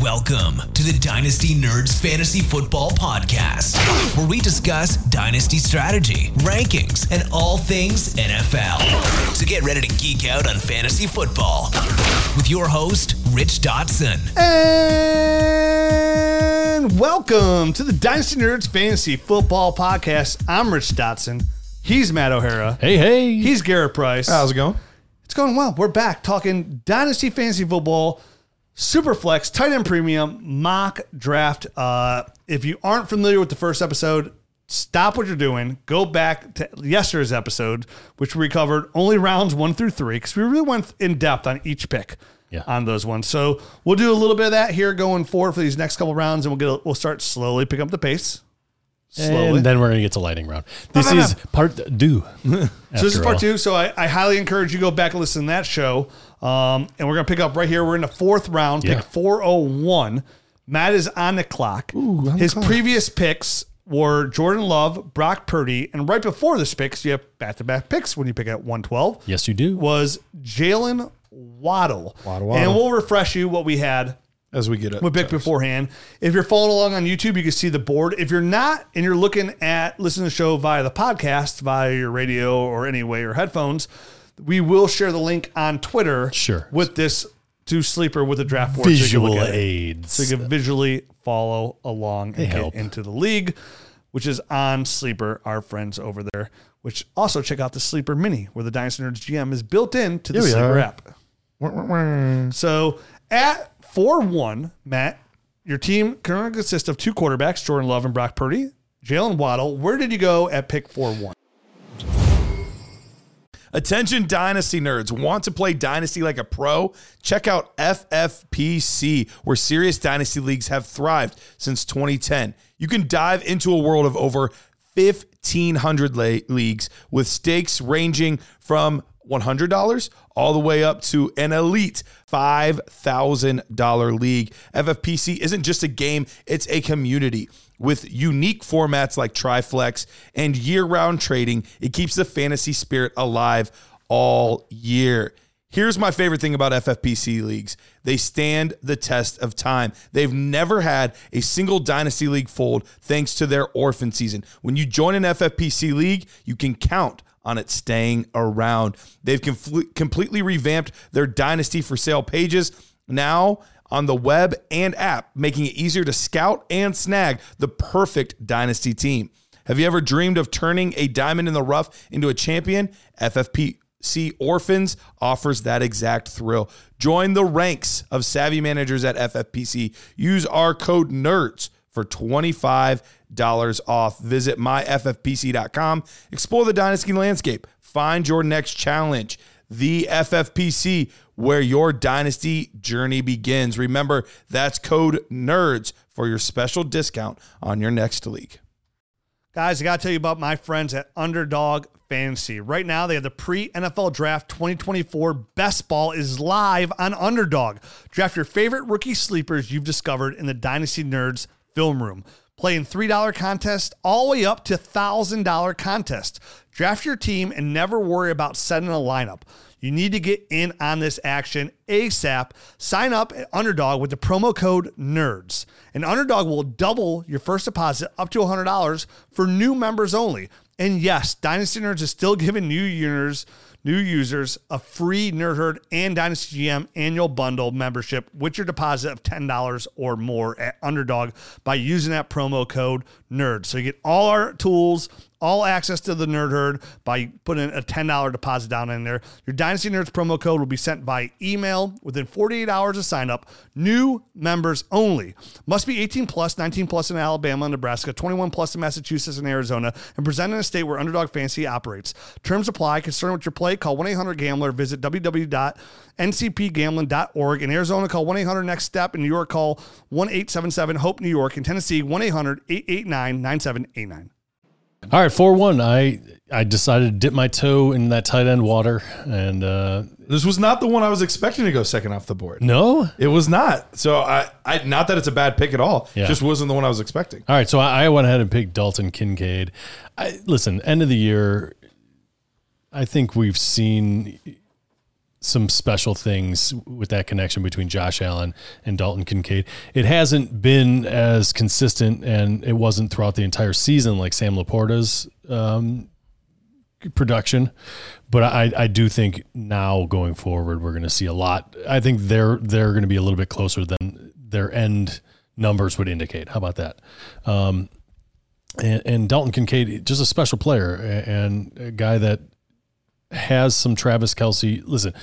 Welcome to the Dynasty Nerds Fantasy Football Podcast, where we discuss dynasty strategy, rankings, and all things NFL. So get ready to geek out on fantasy football with your host, Rich Dotson. And welcome to the Dynasty Nerds Fantasy Football Podcast. I'm Rich Dotson. He's Matt O'Hara. Hey, hey. He's Garrett Price. How's it going? It's going well. We're back talking Dynasty Fantasy Football, Superflex, Tight End Premium, Mock Draft. Uh, if you aren't familiar with the first episode, stop what you're doing. Go back to yesterday's episode, which we covered only rounds one through three, because we really went in depth on each pick. Yeah. On those ones, so we'll do a little bit of that here going forward for these next couple rounds, and we'll get we'll start slowly pick up the pace. Slowly. and then we're going to get to lightning round. This is part two. So this is part all. two. So I, I highly encourage you go back and listen to that show. Um, and we're gonna pick up right here. We're in the fourth round, Yeah. pick four oh one. Matt is on the clock. on the His clock. previous picks were Jordan Love, Brock Purdy, and right before this picks, you have back to back picks when you pick at one twelve. Yes, you do. Was Jaylen Waddle. Waddle, Waddle. And we'll refresh you what we had As we get it. we picked beforehand. If you're following along on YouTube, you can see the board. If you're not and you're looking at listening to the show via the podcast, via your radio or any way or headphones, we will share the link on Twitter. Sure. With this to sleeper with the draft board, so Visual it. aids. so you can visually follow along and help. get into the league, which is on Sleeper. Our friends over there. Which also check out the Sleeper Mini, where the Dynasty Nerds GM is built into the Sleeper are. app. So at 4 1, Matt, your team currently consists of two quarterbacks, Jordan Love and Brock Purdy. Jalen Waddle, where did you go at pick 4 1? Attention Dynasty nerds. Want to play Dynasty like a pro? Check out FFPC, where serious Dynasty leagues have thrived since 2010. You can dive into a world of over 1,500 la- leagues with stakes ranging from $100 all the way up to an elite $5,000 league. FFPC isn't just a game, it's a community. With unique formats like Triflex and year round trading, it keeps the fantasy spirit alive all year. Here's my favorite thing about FFPC leagues they stand the test of time. They've never had a single Dynasty League fold thanks to their orphan season. When you join an FFPC league, you can count on it staying around. They've confl- completely revamped their Dynasty for sale pages. Now, on the web and app, making it easier to scout and snag the perfect dynasty team. Have you ever dreamed of turning a diamond in the rough into a champion? FFPC Orphans offers that exact thrill. Join the ranks of savvy managers at FFPC. Use our code NERDS for $25 off. Visit myffpc.com. Explore the dynasty landscape. Find your next challenge. The FFPC, where your dynasty journey begins. Remember, that's code NERDS for your special discount on your next league. Guys, I got to tell you about my friends at Underdog Fantasy. Right now, they have the pre NFL Draft 2024 Best Ball is live on Underdog. Draft your favorite rookie sleepers you've discovered in the Dynasty Nerds film room. Playing $3 contest all the way up to $1,000 contest. Draft your team and never worry about setting a lineup. You need to get in on this action ASAP. Sign up at Underdog with the promo code NERDS. And Underdog will double your first deposit up to $100 for new members only. And yes, Dynasty Nerds is still giving new users new users a free Nerd Herd and Dynasty GM annual bundle membership with your deposit of $10 or more at Underdog by using that promo code NERD. So you get all our tools, all access to the Nerd Herd by putting a $10 deposit down in there. Your Dynasty Nerds promo code will be sent by email within 48 hours of sign up. New members only. Must be 18 plus, 19 plus in Alabama and Nebraska, 21 plus in Massachusetts and Arizona, and present in a state where Underdog Fantasy operates. Terms apply. Concerned with your play? Call 1 800 Gambler. Visit www.ncpgambling.org. In Arizona, call 1 800 Next Step. In New York, call 1 877 Hope New York. In Tennessee, 1 800 889 9789. All right, four one. I I decided to dip my toe in that tight end water, and uh, This was not the one I was expecting to go second off the board. no. It was not. So I, I not that it's a bad pick at all. Yeah. Just wasn't the one I was expecting. All right, so I, I went ahead and picked Dalton Kincaid. I listen. End of the year, I think we've seen some special things with that connection between Josh Allen and Dalton Kincaid. It hasn't been as consistent, and it wasn't throughout the entire season like Sam Laporta's um, production. But I, I do think now going forward, we're going to see a lot. I think they're they're going to be a little bit closer than their end numbers would indicate. How about that? Um, and, and Dalton Kincaid, just a special player and a guy that has some Travis Kelce. Listen,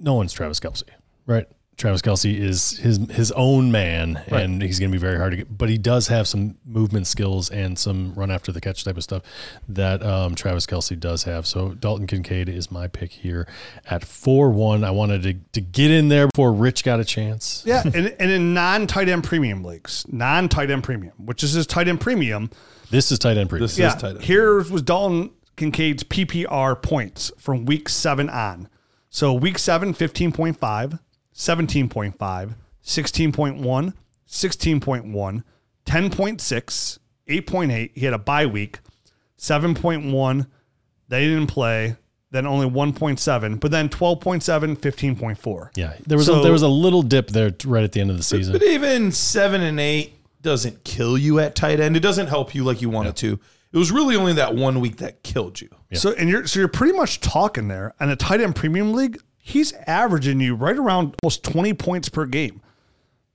no one's Travis Kelce, right? Travis Kelce is his his own man, Right. and he's going to be very hard to get. But he does have some movement skills and some run after the catch type of stuff that um, Travis Kelce does have. So Dalton Kincaid is my pick here at four one. I wanted to, to get in there before Rich got a chance. Yeah, and, and in non tight end premium leagues, non tight end premium, which is his tight end premium. This is tight end premium. This Yeah, is tight end. here was Dalton Kincaid's PPR points from week seven on. So week seven, 15.5, 17.5, 16.1, 16.1, 10.6, 8.8. He had a bye week, 7.1. They didn't play. Then only 1.7, but then 12.7, 15.4. Yeah, there was So- a, there was a little dip there right at the end of the season. But even seven and eight doesn't kill you at tight end. It doesn't help you like you wanted to. It was really only that one week that killed you. So and you're so you're pretty much talking there And a tight end premium league. He's averaging you right around almost 20 points per game.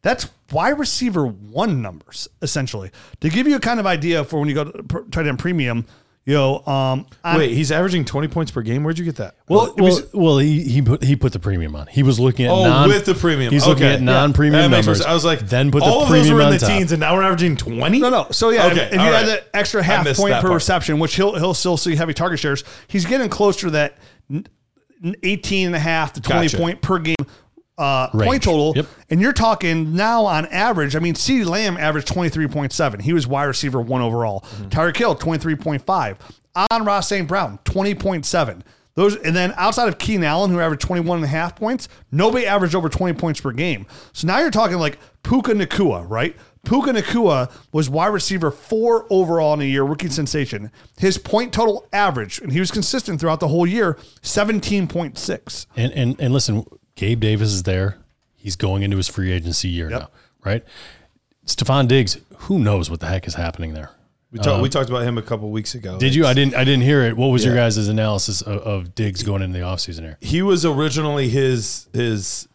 That's wide receiver one numbers essentially. To give you a kind of idea for when you go to tight end premium, you know, um, Wait, he's averaging 20 points per game. Where'd you get that? well, it Well, was- well, he he put he put the premium on. He was looking at Oh, non, with the premium. He's looking Okay. at non-premium That makes more numbers. sense. I was like, then put all the of those premium were in on the top. teens, and now we're averaging 20. No, no. So yeah, Okay, if, if all you right. had the extra I half missed point that per part. reception, which he'll he'll still see heavy target shares, he's getting closer to that n- n- 18 and a half to 20 Gotcha. point per game uh, point total. Yep. And you're talking now on average. I mean, CeeDee Lamb averaged 23.7. He was wide receiver one overall. Mm-hmm. Tyreek Hill 23.5. Amon-Ra St. Brown 20.7. Those and then outside of Keenan Allen, who averaged 21 and a half points, nobody averaged over 20 points per game. So now you're talking like Puka Nacua, right? Puka Nacua was wide receiver four overall in a year, rookie sensation. His point total average, and he was consistent throughout the whole year, 17.6. And and and listen, Gabe Davis is there. He's going into his free agency year Yep. now, right? Stefon Diggs, who knows what the heck is happening there? We, talked. we um, talked about him a couple weeks ago. Did you? I didn't. I didn't hear it. What was your Yeah. guys' analysis of, of Diggs going into the offseason here? He was originally his his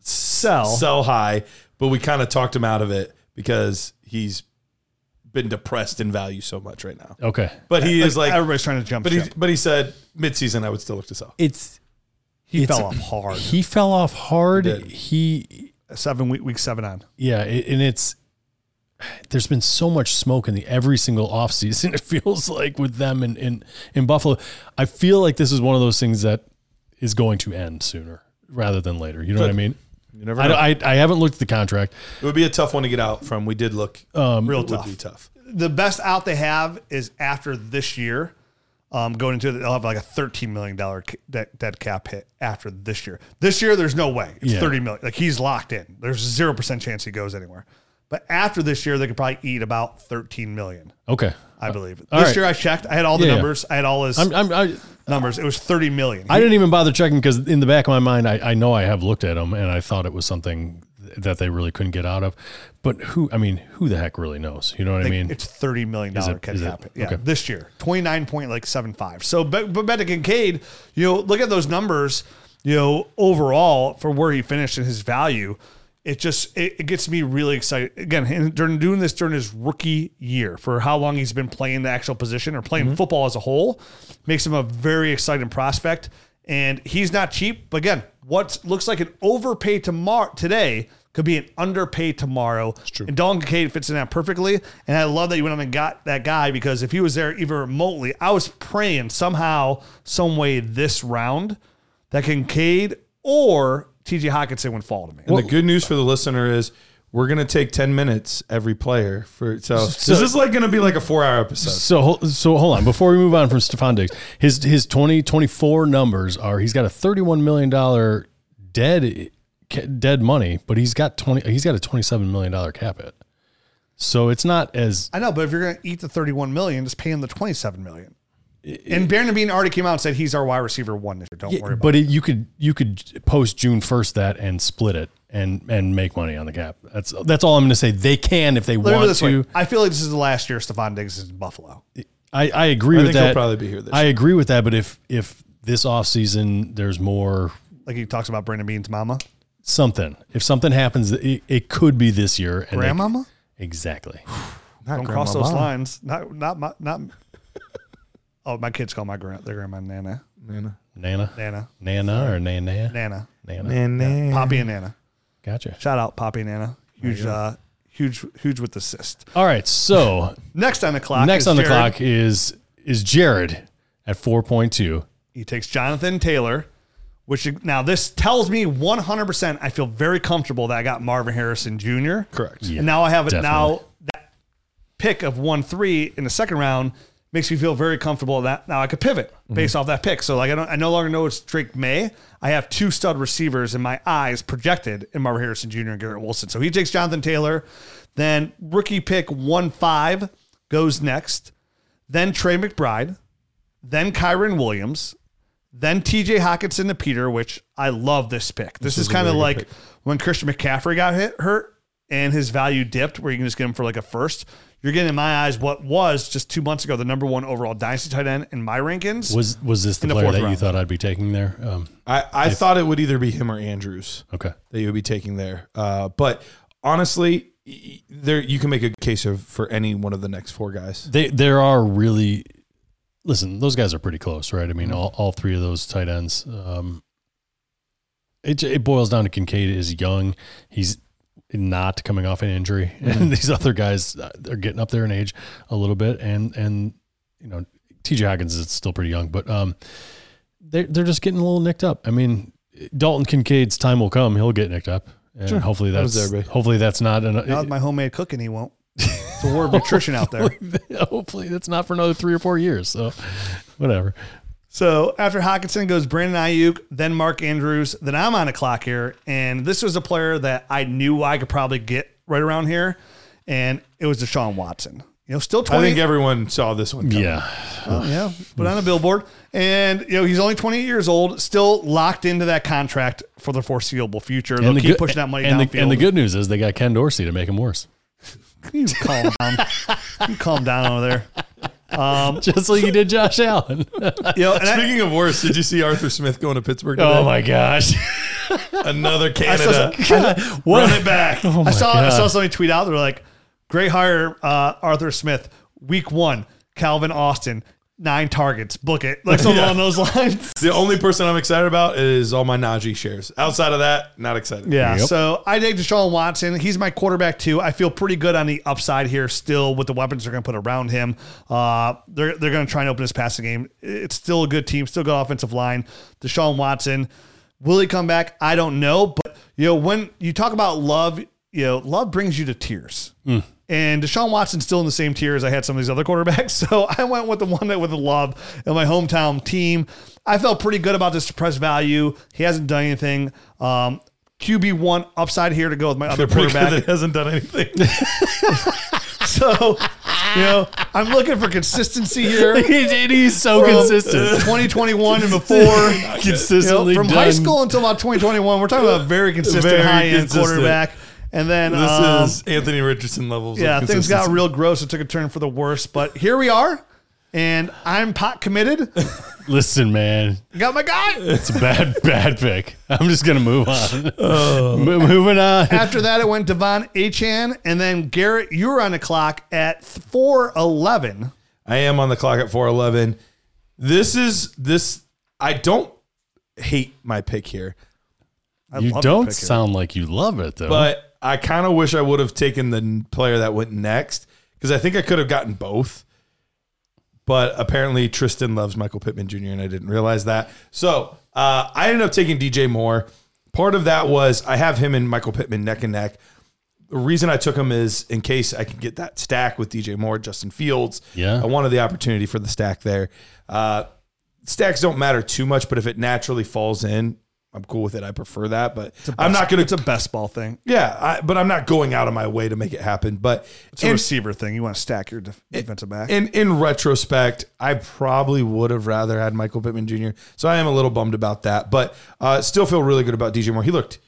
Sell. sell high, but we kind of talked him out of it because he's been depressed in value so much right now. Okay, But he is like, everybody's trying to jump but he ship. but he said midseason I would still look to sell. it's He fell off hard. he fell off hard. He. He Seven week week seven on. Yeah, it, and it's there's been so much smoke in the every single offseason. It feels like with them in, in in Buffalo. I feel like this is one of those things that is going to end sooner rather than later. You know what I mean? You never I. I, I haven't looked at the contract. it would be a tough one to get out from. We did look Um, Real it tough. would be tough. the best out they have is after this year. Um, going into it, they'll have like a thirteen million dollar dead, dead cap hit after this year. This year, there's no way it's Yeah. thirty million. Like he's locked in. There's zero percent chance he goes anywhere. But after this year, they could probably eat about thirteen million. Okay, I believe. all this right. year, I checked. I had all the Yeah, yeah. numbers. I had all his I'm, I'm, I, numbers. It was thirty million. I didn't even bother checking because in the back of my mind, I, I know I have looked at them and I thought it was something that they really couldn't get out of. But who? I mean, who the heck really knows? You know what I, think mean? it's thirty million dollar cap it? Yeah, Okay. this year twenty nine point like seven five. So, but but Beto Kincaid, you know, look at those numbers. You know, overall for where he finished and his value, it just it, it gets me really excited. Again, during doing this during his rookie year for how long he's been playing the actual position or playing mm-hmm. football as a whole, makes him a very exciting prospect. And he's not cheap, but again, what looks like an overpay tomorrow today could be an underpay tomorrow. It's true. And Dalton Kincaid fits in that perfectly. And I love that you went on and got that guy because if he was there even remotely, I was praying somehow, some way this round that Kincaid or TJ Hockenson would fall to me. And the good news for the listener is we're gonna take ten minutes every player for so, this is like gonna be like a four hour episode. So so hold on before we move on from Stefon Diggs. His his 2024 numbers are he's got a 31 million dollar dead ca- dead money, but he's got 20 he's got a 27 million dollar cap hit. So it's not as I know, but if you're going to eat the 31 million, just pay him the 27 million. And Brandon Beane already came out and said he's our wide receiver one this year. Don't worry about but it, you could you could post June first that and split it and and make money on the cap. That's that's all I'm going to say. They can if they it. Look at it want this way. to. I feel like this is the last year Stefon Diggs is in Buffalo. I, I agree I with think he'll that. probably be here this I year. agree with that. But if if this offseason there's more Like he talks about Brandon Beane's mama. Something, if something happens, it, it could be this year. And they- Grandmama? exactly. Not Don't cross those lines. Not not my not. oh, my kids call my grand their grandma Nana. Nana. Nana, Nana. Nana or Nana, Nana. Nana. Nana. Poppy and Nana. Gotcha. Shout out Poppy and Nana. Huge uh huge huge with the assist. All right. So Next on the clock. next is on the Jared. clock is is Jared at four point two. He takes Jonathan Taylor, which now this tells me 100% I feel very comfortable that I got Marvin Harrison Jr. Correct. Yeah, and now I have it definitely. now that pick of 1 3 in the second round makes me feel very comfortable that now I could pivot mm-hmm. based off that pick. So like I don't I no longer know it's Drake Maye. I have two stud receivers in my eyes projected in Marvin Harrison Jr. and Garrett Wilson. So he takes Jonathan Taylor. Then rookie pick 1 5 goes next. Then Trey McBride. Then Kyren Williams. Then TJ Hockenson to Peter, which I love this pick. This, is, is kind of like pick. when Christian McCaffrey got hit hurt and his value dipped, where you can just get him for like a first. You're getting in my eyes what was just two months ago the number one overall dynasty tight end in my rankings. Was was this the the player fourth that you thought I'd be taking there? Um, I, I thought it would either be him or Andrews okay. that you would be taking there. Uh, but honestly, there you can make a case of for any one of the next four guys. They there are really listen, those guys are pretty close, right? I Mm-hmm. mean, all, all three of those tight ends. Um, it it boils down to Kincaid is young. He's not coming off an injury, Mm-hmm. and these other guys uh, they're getting up there in age a little bit, and and you know T.J. Hawkins is still pretty young, but um, they're they're just getting a little nicked up. I mean, Dalton Kincaid's time will come; he'll get nicked up, and hopefully That that's hopefully that's not an, Now with my homemade cooking, he won't. It's a war of nutrition out there. hopefully that's not for another three or four years. So whatever. So after Hockenson goes Brandon Aiyuk, then Mark Andrews, then I'm on a clock here. And this was a player that I knew I could probably get right around here. And it was Deshaun Watson. You know, still 20. I think everyone saw this one. Coming. Yeah. Oh, yeah, but on a billboard. And, you know, he's only 28 years old, still locked into that contract for the foreseeable future. They'll keep good- pushing that money and downfield. The, and the good news is they got Ken Dorsey to make him worse. You calm down. you calm down over there. Just like you did Josh Allen. You know, and I, Speaking of worse, did you see Arthur Smith going to Pittsburgh? Today? oh my gosh. Another I saw, Canada. run it back. Oh my I saw I God. saw somebody tweet out. They're like, "Great hire, uh, Arthur Smith. Week one, Calvin Austin, nine targets. Book it." Like something Yeah. along those lines. The only person I'm excited about is all my Najee shares. Outside of that, not excited. Yeah. Yep. So I take Deshaun Watson. He's my quarterback too. I feel pretty good on the upside here still with the weapons they're going to put around him. Uh, they're they're going to try and open his passing game. It's still a good team, still good offensive line. Deshaun Watson. Will he come back? I don't know. But you know, when you talk about love, you know, love brings you to tears. And Deshaun Watson's still in the same tier as I had some of these other quarterbacks. So I went with the one that with the love in my hometown team. I felt pretty good about this suppressed value. He hasn't done anything. Um, QB one upside here to go with my other that quarterback. he hasn't done anything. So, you know, I'm looking for consistency here. he's so From consistent. 2021 and before. You know, Consistently from done. high school until about 2021, we're talking about very consistent Very high end consistent. quarterback. And then This um, is Anthony Richardson levels. yeah, of things got real gross. It took a turn for the worse, but here we are, and I'm pot committed. Listen, man, Got my guy. it's a bad, bad pick. I'm just gonna move on. Oh. Mo- moving on. After that, it went De'Von Achane, and then Garrett. You were on the clock at 4:11. I am on the clock at 411. This is this. I don't hate my pick here, I You love don't pick here. sound like you love it though. but I kind of wish I would have taken the player that went next because I think I could have gotten both. But apparently Tristan loves Michael Pittman Jr. and I didn't realize that. So uh, I ended up taking DJ Moore. Part of that was I have him and Michael Pittman neck and neck. The reason I took him is in case I can get that stack with DJ Moore, Justin Fields. Yeah. I wanted the opportunity for the stack there. Uh, stacks don't matter too much, but if it naturally falls in, I'm cool with it. I prefer that, but I'm not gonna. It's a best ball thing. yeah, I, but I'm not going out of my way to make it happen. But It's a in, receiver thing. You want to stack your def- defensive back. in in retrospect, I probably would have rather had Michael Pittman Jr. So I am a little bummed about that, but uh, still feel really good about DJ Moore. He looked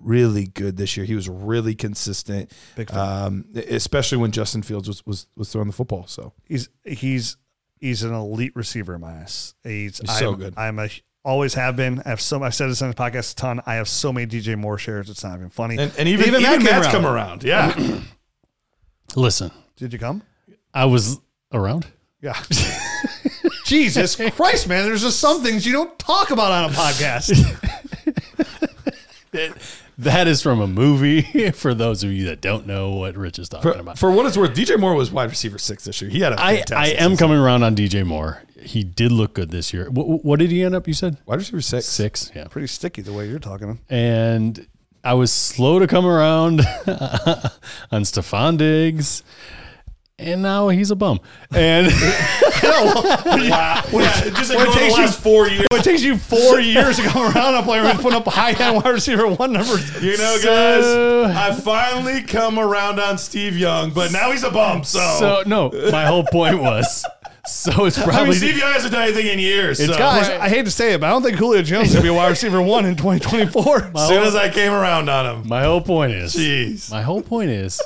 really good this year. He was really consistent, Big um, especially when Justin Fields was was was throwing the football. So he's he's he's an elite receiver in my eyes. He's, He's so good. I'm a always have been. I have so I've said this on the podcast a ton. I have so many DJ Moore shares. It's not even funny. and, and even even, Matt came Matt's around. come around. Yeah, Listen, Did you come? I was around. Yeah. Jesus Christ, man! There's just some things you don't talk about on a podcast. That is from a movie. For those of you that don't know what Rich is talking for, about, for what it's worth, DJ Moore was wide receiver six this year. He had a I, fantastic I am season. coming around on DJ Moore. He did look good this year. What, what did he end up? You said wide receiver six. six. Yeah, Pretty sticky the way you're talking. and I was slow to come around on Stefon Diggs, and now he's a bum. And Wow, yeah, just like What over the takes you- four years. It takes you four years to come around on a player who's putting up high end wide receiver one numbers. You know, So- guys, I finally come around on Steve Young, but now he's a bum. So, so no, my whole point was, so it's probably. I mean, probably Steve Young hasn't done anything in years. So. Guys, I hate to say it, but I don't think Julio Jones will be a wide receiver one in 2024. as soon as I came around on him, my whole point is, jeez. My whole point is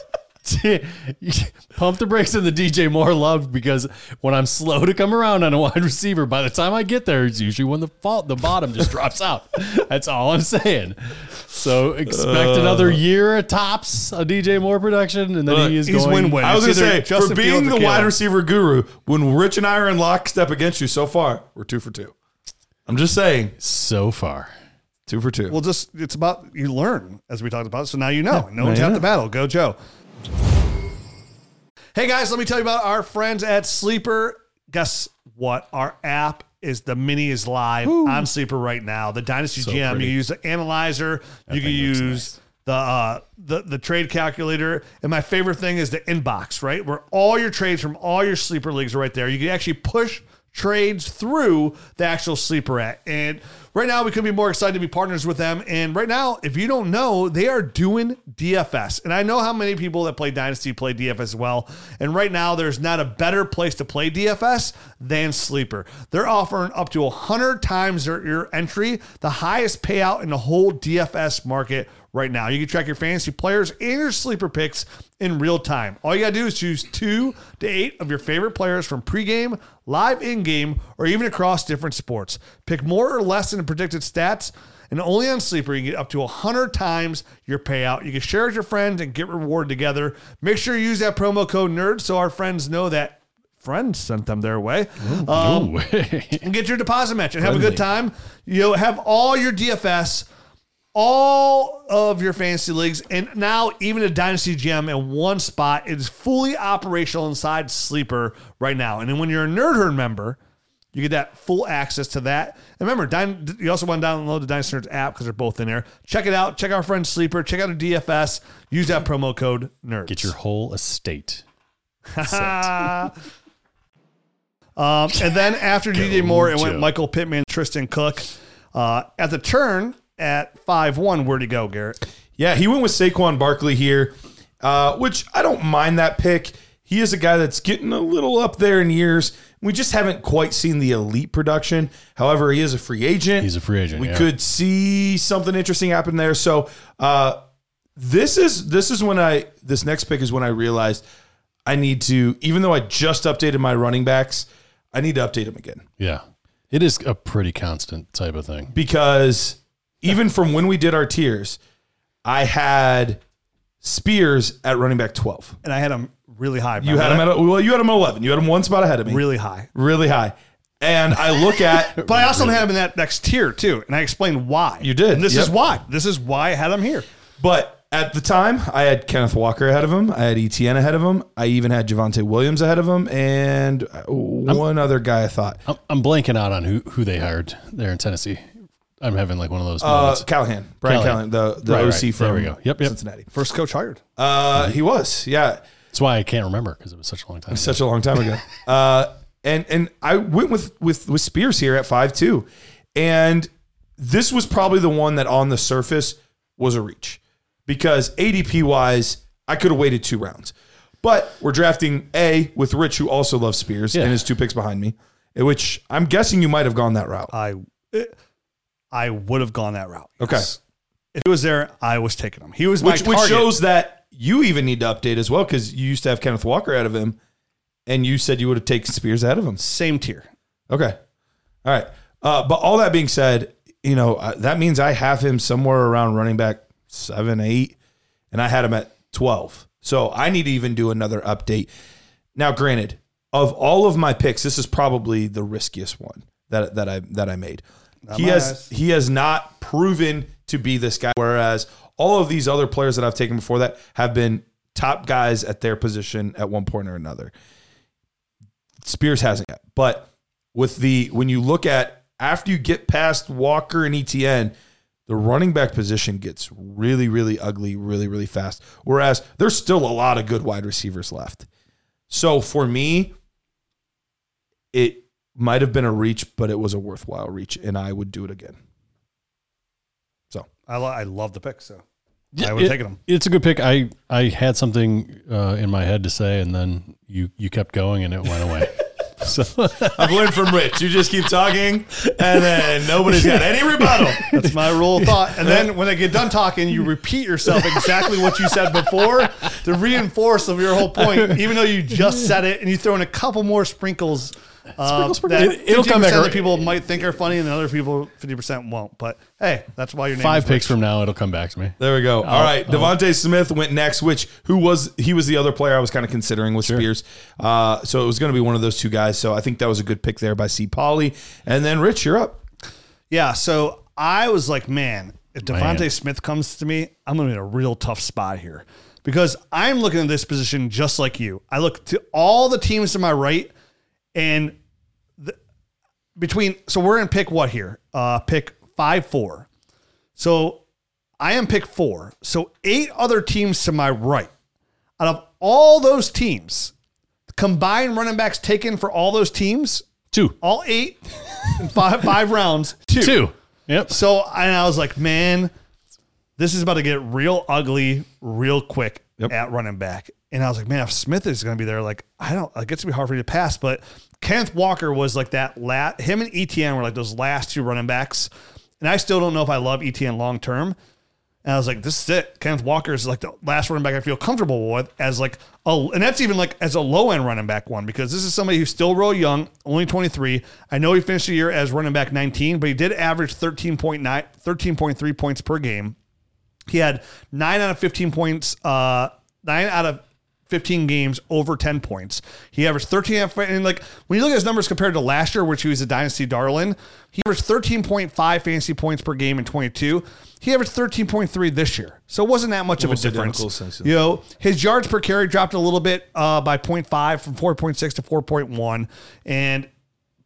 pump the brakes on the DJ Moore love because when I'm slow to come around on a wide receiver, by the time I get there, it's usually when the fault the bottom just drops out. That's all I'm saying. So expect uh. another year at tops a DJ Moore production, and then Look, he is he's going. win-win. I was going to say, Justin for being Fields or the wide receiver guru, when Rich and I are in lockstep against you so far, we're two for two. I'm just saying, So far, two for two. Well, just it's about you learn as we talked about. So now you know. no one's you half the battle. Go Joe. Hey guys, let me tell you about our friends at Sleeper. Guess what? Our app is the mini is live on Sleeper right now. The Dynasty So GM. pretty. You use the analyzer. you can use the uh, the the trade calculator. And my favorite thing is the inbox, right? Where all your trades from all your sleeper leagues are right there. You can actually push trades through the actual sleeper at. And right now, we couldn't be more excited to be partners with them. And right now, if you don't know, they are doing DFS. And I know how many people that play Dynasty play DFS as well. And right now, there's not a better place to play DFS than Sleeper. They're offering up to 100 times their, your entry, the highest payout in the whole DFS market right now. You can track your fantasy players and your sleeper picks in real time. All you got to do is choose two to eight of your favorite players from pregame, live in game, or even across different sports. Pick more or less than the predicted stats. And only on Sleeper, you get up to 100 times your payout. You can share with your friends and get rewarded together. Make sure you use that promo code NERD so our friends know that friends sent them their way. Um, Ooh. and get your deposit match and have a good time. You know, have all your DFS, all of your fantasy leagues, and now even a dynasty gem in one spot. It is fully operational inside Sleeper right now. And then when you're a Nerd Herd member, you get that full access to that. And remember, Dyn- you also want to download the Dynasty Nerds app because they're both in there. Check it out. Check out our friend Sleeper. Check out a DFS. Use that promo code NERDS. Get your whole estate. Um, and then after DJ Moore, it went Michael Pittman, Tristan Cook. Uh, at the turn at 5 1, where'd he go, Garrett? Yeah, he went with Saquon Barkley here, uh, which I don't mind that pick. He is a guy that's getting a little up there in years. We just haven't quite seen the elite production. However, he is a free agent. He's a free agent, We yeah. could see something interesting happen there. So uh, this is this is when I this next pick is when I realized I need to, even though I just updated my running backs, I need to update them again Yeah, it is a pretty constant type of thing. because even from when we did our tiers, I had Spears at running back twelve. And I had him really high. You had him at a, well, you had him at eleven. You had him one spot ahead of me, really high. really high. And I look at, But I also had him in that next tier, too. And I explained why. You did, And this yep. is why. This is why I had him here. but at the time, I had Kenneth Walker ahead of him. I had ETN ahead of him. I even had Javonte Williams ahead of him, and one other guy I thought, I'm, I'm blanking out on who who they hired there in Tennessee. I'm having like one of those uh, moments. Callahan, Brian Callahan, Callahan. the the Right, OC right. There from we go. Yep, yep. Cincinnati. First coach hired. Uh, he was, yeah. That's why I can't remember because it was such a long time. ago. such a long time ago. uh, and and I went with with with Spears here at five two, and this was probably the one that on the surface was a reach because ADP wise, I could have waited two rounds. But we're drafting A with Rich, who also loves Spears, Yeah. and his two picks behind me, which I'm guessing you might have gone that route. I I would have gone that route. Okay. Yes. If he was there, I was taking him. He was my Which, which shows that you even need to update as well because you used to have Kenneth Walker out of him, and you said you would have taken Spears out of him. same tier. Okay. All right. Uh, but all that being said, you know, uh, that means I have him somewhere around running back seven, eight, and I had him at 12. So I need to even do another update. Now, granted, of all of my picks, this is probably the riskiest one that, that I that I made. He has he has not proven to be this guy. Whereas all of these other players that I've taken before that have been top guys at their position at one point or another. Spears hasn't yet. But with the when you look at after you get past Walker and ETN, the running back position gets really, really ugly, really, really fast. Whereas there's still a lot of good wide receivers left. So for me, it might have been a reach, but it was a worthwhile reach, and I would do it again. So I, lo- I love the pick, so I would take It- have taken him. It's a good pick. I I had something uh, in my head to say, and then you you kept going, and it went away. so I've learned from Rich. You just keep talking, and then nobody's got any rebuttal. That's my rule of thought. And then when they get done talking, you repeat yourself exactly what you said before to reinforce of your whole point, even though you just said it, and you throw in a couple more sprinkles. Uh, that It- it'll come back that people might think are funny, and the other people fifty percent won't. But hey, that's why your name five is picks Rich. from now, it'll come back to me. There we go. All right, DeVonta Smith went next, which who was he was the other player I was kind of considering with Spears. Uh, so it was going to be one of those two guys. So I think that was a good pick there by C. Polly. And then Rich, you're up. Yeah, so I was like, man, if DeVonta Smith comes to me, I'm going to be in a real tough spot here because I'm looking at this position just like you. I look to all the teams to my right, and the, between so we're in pick what here? Uh, pick five four. So I am pick four. So eight other teams to my right. Out of all those teams, combined running backs taken for all those teams, Two, all eight five five rounds, two. two. Yep. So and I was like, man, this is about to get real ugly real quick at running back. And I was like, man, if Smith is going to be there, like I don't, it gets to be hard for you to pass. But Kenneth Walker was like that. La- him and ETN were like those last two running backs. And I still don't know if I love ETN long term. And I was like, this is it. Kenneth Walker is like the last running back I feel comfortable with as like a, and that's even like as a low end running back one because this is somebody who's still real young, only 23. I know he finished the year as running back 19, but he did average 13.9, 13.3 points per game. He had nine out of 15 points, uh, nine out of 15 games over 10 points. He averaged 13 and and, like when you look at his numbers compared to last year, which he was a dynasty darling, he averaged 13.5 fantasy points per game in 22. He averaged 13.3 this year. So it wasn't that much Almost of a difference. You know, his yards per carry dropped a little bit uh, by 0.5 from 4.6 to 4.1. And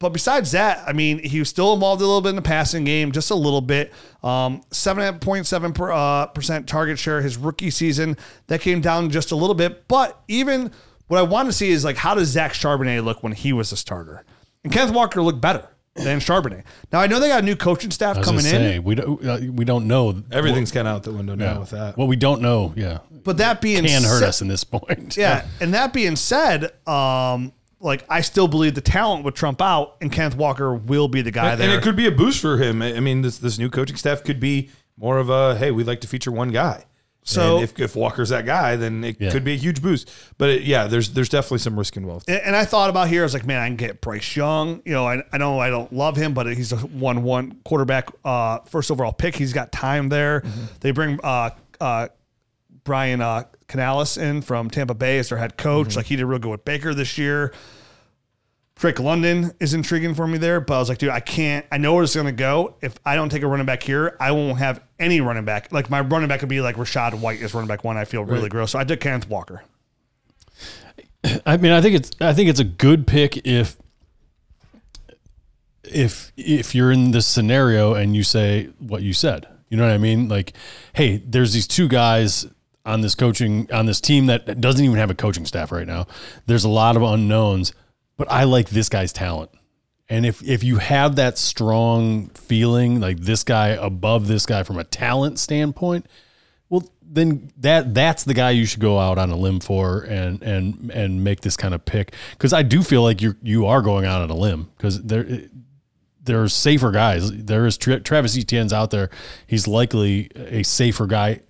but besides that, I mean, he was still involved a little bit in the passing game, just a little bit. Um, 7.7 per, uh, percent target share his rookie season. That came down just a little bit. But even what I want to see is like, how does Zach Charbonnet look when he was a starter? And Kenneth Walker looked better than Charbonnet. Now I know they got a new coaching staff I was coming gonna in. we don't uh, we don't know Everything's kind of out the window now Yeah. with that. Well, we don't know, yeah, But that being can hurt said- us in this point. Yeah, and that being said, um, like I still believe the talent would trump out, and Kenneth Walker will be the guy and, there. and it could be a boost for him. I I mean, this this new coaching staff could be more of a hey, we'd like to feature one guy. So- And if, if Walker's that guy, then it Yeah. could be a huge boost. But it, yeah, there's there's definitely some risk involved. And- and I thought about here, I was like, man, I can get Bryce Young. You know, I, I know I don't love him, but he's a one one quarterback, uh, first overall pick. He's got time there. They bring uh, uh, Brian uh, Canales in from Tampa Bay as their head coach. Like he did real good with Baker this year. Drake London is intriguing for me there, but I was like, dude, I can't. I know where it's going to go. If I don't take a running back here, I won't have any running back. Like my running back could be like Rashad White is running back one. I feel really gross. So I did Kenneth Walker. I mean, I think it's I think it's a good pick if if if you're in this scenario and you say what you said. You know what I mean? Like, hey, there's these two guys on this coaching on this team that doesn't even have a coaching staff right now. There's a lot of unknowns, but I like this guy's talent. And if if you have that strong feeling, like this guy above this guy from a talent standpoint, well, then that that's the guy you should go out on a limb for and and and make this kind of pick. Because I do feel like you you are going out on a limb because there there are safer guys. There is Tra- Travis Etienne's out there. He's likely a safer guy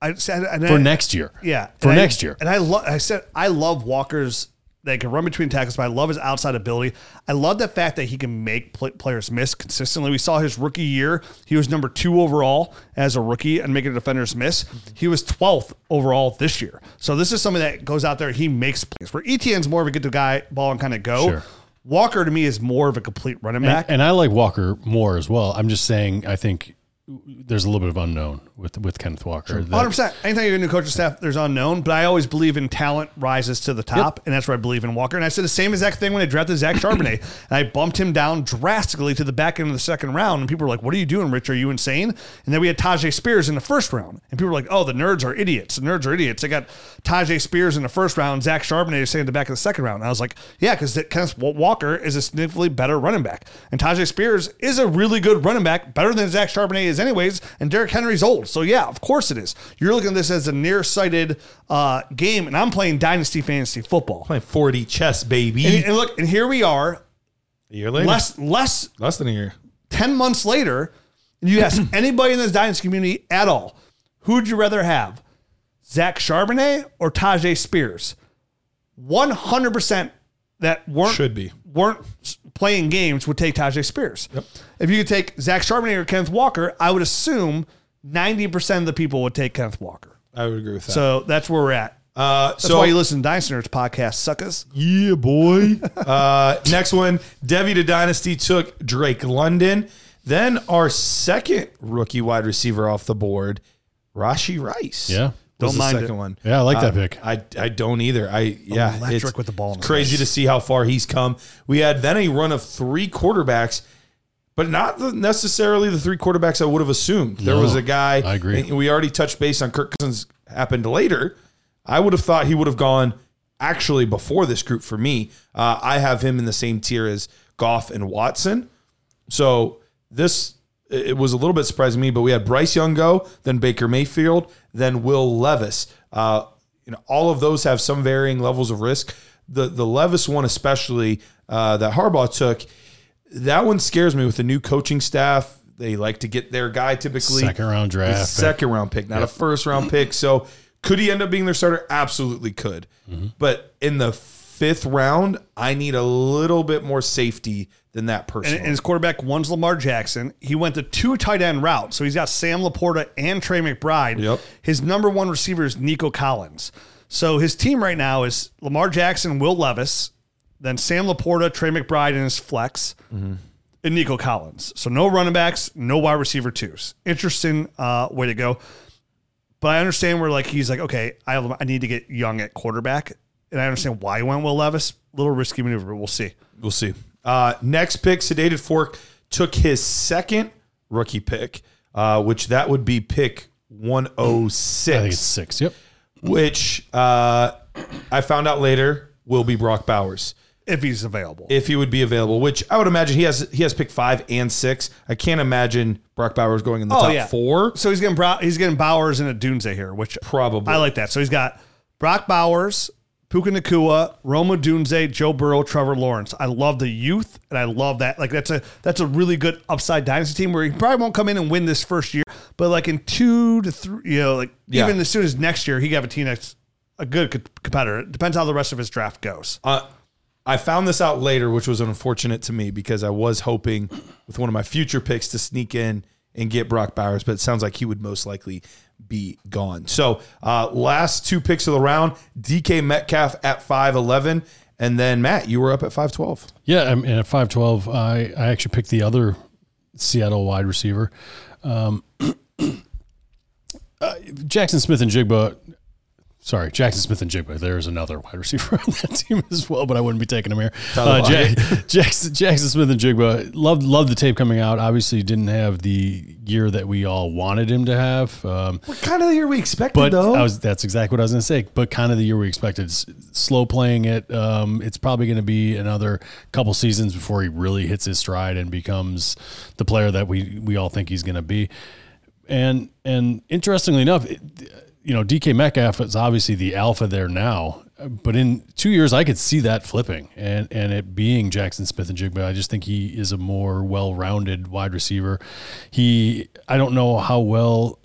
I said and for I- next year. Yeah, for And I- next year. And I love. I said I love Walker's. They can run between tackles, but I love his outside ability. I love the fact that he can make pl- players miss consistently. We saw his rookie year; he was number two overall as a rookie and making defenders miss. He was twelfth overall this year. So this is something that goes out there. He makes plays. Where Etienne's more of a get the guy ball and kind of go. Sure. Walker to me is more of a complete running back. And, and I like Walker more as well. I'm just saying I think there's a little bit of unknown with with Kenneth Walker. Hundred percent. Anytime you're a new coaching staff, there's unknown, but I always believe in talent rises to the top, and that's where I believe in Walker. And I said the same exact thing when I drafted Zach Charbonnet, and I bumped him down drastically to the back end of the second round. And people were like, "What are you doing, Rich? Are you insane?" And then we had Tyjae Spears in the first round, and people were like, "Oh, the nerds are idiots. The nerds are idiots." I got Tyjae Spears in the first round, Zach Charbonnet is saying the back of the second round. And I was like, "Yeah, because Kenneth Walker is a significantly better running back, and Tyjae Spears is a really good running back, better than Zach Charbonnet is anyways." And Derrick Henry's old, so yeah, of course it is. You're looking at this as a nearsighted uh, game, and I'm playing dynasty fantasy football. Playing 40 chess, baby. And, and look, and here we are, a year later. less less Less than a year. 10 months later, and you ask anybody in this dynasty community at all, who'd you rather have? Zach Charbonnet or Tyjae Spears? 100% that weren't Should be. weren't playing games would take Tyjae Spears. If you could take Zach Charbonnet or Kenneth Walker, I would assume 90% of the people would take Kenneth Walker. I would agree with that. So that's where we're at. uh, That's so why you listen to Dynasty Nerds podcast, suckers. Yeah, boy. uh, next one, Debbie to Dynasty took Drake London. Then our second rookie wide receiver off the board, Rashee Rice. Yeah. Don't the mind second it. one. Yeah, I like that Uh, pick. I I don't either. I yeah, Electric it's with the ball in Crazy hands. to see how far he's come. We had then a run of three quarterbacks. But not the, necessarily the three quarterbacks I would have assumed. There No, was a guy. I agree. and we already touched base on Kirk Cousins happened later. I would have thought he would have gone actually before this group for me. Uh, I have him in the same tier as Goff and Watson. So this it was a little bit surprising to me, but we had Bryce Young go, then Baker Mayfield, then Will Levis. Uh, you know, all of those have some varying levels of risk. The the Levis one, especially uh, that Harbaugh took, that one scares me with the new coaching staff. They like to get their guy typically Second round draft. second round pick, not a first round pick. So could he end up being their starter? Absolutely could. Mm-hmm. But in the fifth round, I need a little bit more safety than that person. and his quarterback, one's Lamar Jackson. He went the two tight end route. So he's got Sam Laporta and Trey McBride. Yep. His number one receiver is Nico Collins. So his team right now is Lamar Jackson, Will Levis, then Sam Laporta, Trey McBride, and his flex, Mm-hmm. and Nico Collins. So no running backs, no wide receiver twos. Interesting uh, way to go. But I understand where like he's like, okay, I have, I need to get young at quarterback, and I understand why he went Will Levis. Little risky maneuver, but we'll see. We'll see. Uh, next pick, Sedated Fork took his second rookie pick, uh, which that would be pick I think it's 106, six. Yep. which uh, I found out later will be Brock Bowers. If he's available. if he would be available, which I would imagine he has he has pick five and six. I can't imagine Brock Bowers going in the Oh, top yeah. four. So he's getting Brow- he's getting Bowers and a Dunze here, which Probably. I like that. So he's got Brock Bowers, Puka Nacua, Rome Odunze, Joe Burrow, Trevor Lawrence. I love the youth, and I love that. Like that's a that's a really good upside dynasty team where he probably won't come in and win this first year, but like in two to three, you know, like Yeah. even as soon as next year, he got a team that's a good co- competitor. It depends how the rest of his draft goes. Uh, I found this out later, which was unfortunate to me because I was hoping with one of my future picks to sneak in and get Brock Bowers, but it sounds like he would most likely be gone. So uh, last two picks of the round, DK Metcalf at five eleven, and then Matt, you were up at five twelve. Yeah, I'm- and at five twelve, I I actually picked the other Seattle wide receiver, um, uh, Jaxon Smith-Njigba. Sorry, Jaxon Smith-Njigba. There's another wide receiver on that team as well, but I wouldn't be taking him here. Uh, Ja- Jackson, Jaxon Smith-Njigba loved loved the tape coming out. Obviously, didn't have the year that we all wanted him to have. Um, What kind of the year we expected, but though? I was that's exactly what I was going to say. But kind of the year we expected, S- slow playing it. Um, it's probably going to be another couple seasons before he really hits his stride and becomes the player that we we all think he's going to be. And and interestingly enough, it, you know, DK Metcalf is obviously the alpha there now. But in two years, I could see that flipping and, and it being Jaxon Smith-Njigba. I just think he is a more well-rounded wide receiver. He, I don't know how well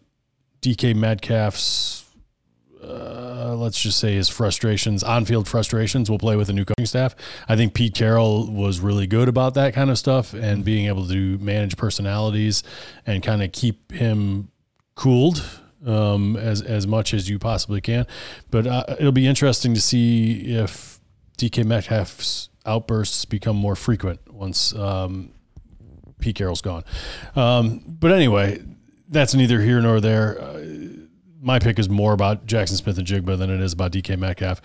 DK Metcalf's, uh, let's just say his frustrations, on-field frustrations, will play with the new coaching staff. I think Pete Carroll was really good about that kind of stuff and being able to manage personalities and kind of keep him cooled um, as as much as you possibly can. But uh, it'll be interesting to see if DK Metcalf's outbursts become more frequent once um, Pete Carroll's gone. Um, but anyway, that's neither here nor there. Uh, my pick is more about Jaxon Smith-Njigba than it is about DK Metcalf,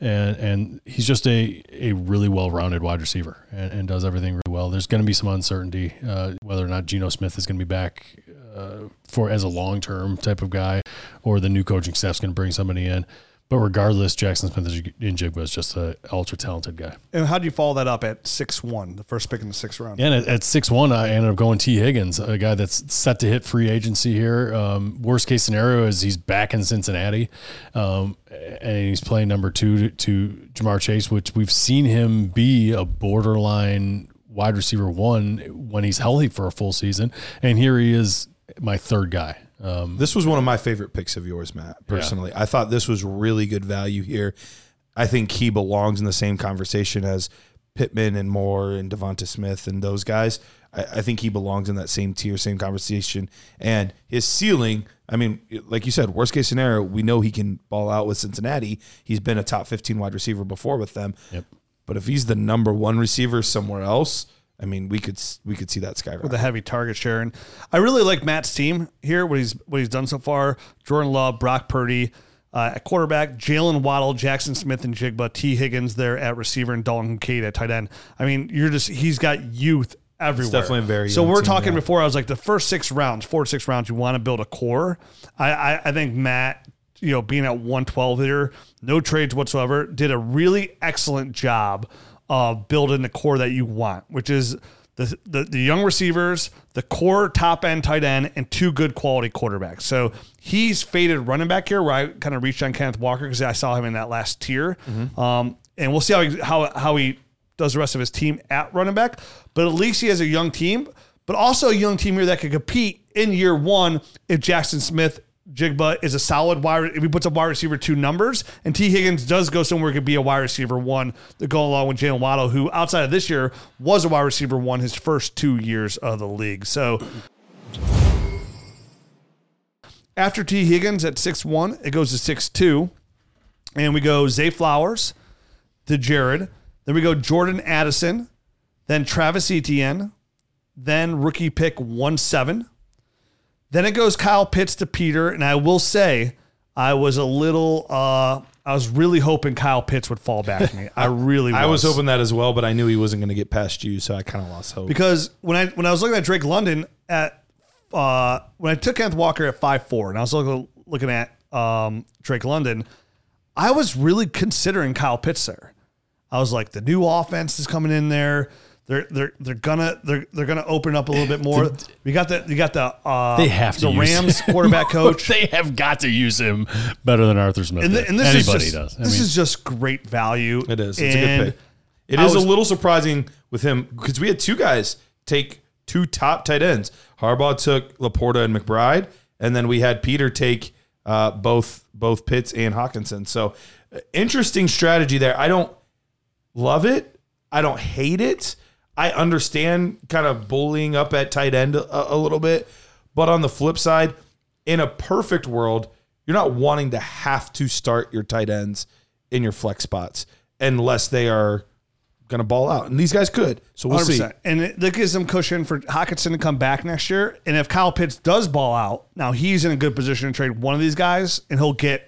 and and he's just a a really well rounded wide receiver and, and does everything really well. There's going to be some uncertainty uh, whether or not Geno Smith is going to be back uh, for as a long term type of guy, or the new coaching staff's going to bring somebody in. But regardless, Jaxon Smith-Njigba is just an ultra talented guy. And how do you follow that up at six one, the first pick in the sixth round? And at, at six one, I ended up going Tee Higgins, a guy that's set to hit free agency here. Um, worst case scenario is he's back in Cincinnati, um, and he's playing number two to, to Ja'Marr Chase, which we've seen him be a borderline wide receiver one when he's healthy for a full season, and here he is, my third guy. Um, This was one of my favorite picks of yours, Matt. Personally, I thought this was really good value here. I think he belongs in the same conversation as Pittman and Moore and DeVonta Smith and those guys. I, I think he belongs in that same tier, same conversation. And his ceiling, I mean, like you said, worst case scenario, we know he can ball out with Cincinnati. He's been a top 15 wide receiver before with them. Yep. But if he's the number one receiver somewhere else, I mean, we could we could see that skyrocket. with a heavy target share. And I really like Matt's team here. What he's what he's done so far: Jordan Love, Brock Purdy uh, at quarterback, Jaylen Waddle, Jackson Smith, and Jigba, Tee Higgins there at receiver, and Dalton Kincaid at tight end. I mean, you're just he's got youth everywhere. definitely a very so. We're talking before. I was like the first six rounds, four to six rounds. You want to build a core. I, I I think Matt. You know, being at 112 there, no trades whatsoever, did a really excellent job of building the core that you want, which is the, the, the young receivers, the core top end tight end, and two good quality quarterbacks. So he's faded running back here, where I kind of reached on Kenneth Walker because I saw him in that last tier. Um, and we'll see how he, how how he does the rest of his team at running back. But at least he has a young team, but also a young team here that could compete in year one if Jaxon Smith. Jigba is a solid wide. If he puts up wide receiver two numbers, and Tee Higgins does go somewhere, could be a wide receiver one to go along with Jaylen Waddle, who outside of this year was a wide receiver one his first two years of the league. So after Tee Higgins at six one, it goes to six two, and we go Zay Flowers to Jared. Then we go Jordan Addison, then Travis Etienne, then rookie pick one seven. Then it goes Kyle Pitts to Peter, and I will say I was a little uh I was really hoping Kyle Pitts would fall back to me. I really was. I was hoping that as well, but I knew he wasn't going to get past you, so I kind of lost hope. because when I when I was looking at Drake London at uh when I took Kenneth Walker at five four, and I was looking looking at um Drake London, I was really considering Kyle Pitts there. I was like, the new offense is coming in there. They're they're they're gonna they're they're gonna open up a little bit more. We got the you got the uh They have to the Rams him. quarterback coach. they have got to use him better than Arthur Smith. and, did. th- and this Anybody is just, does. I this mean, is just great value. It is. It's a And good pick. It I is was- a little surprising with him because we had two guys take two top tight ends. Harbaugh took LaPorta and McBride, and then we had Peter take uh, both both Pitts and Hockenson. So uh, interesting strategy there. I don't love it. I don't hate it. I understand kind of bullying up at tight end a, a little bit, but on the flip side, in a perfect world, you're not wanting to have to start your tight ends in your flex spots unless they are going to ball out, and these guys could. So we'll see. 100%. And it, that gives them cushion for Hockenson to come back next year. And if Kyle Pitts does ball out, now he's in a good position to trade one of these guys, and he'll get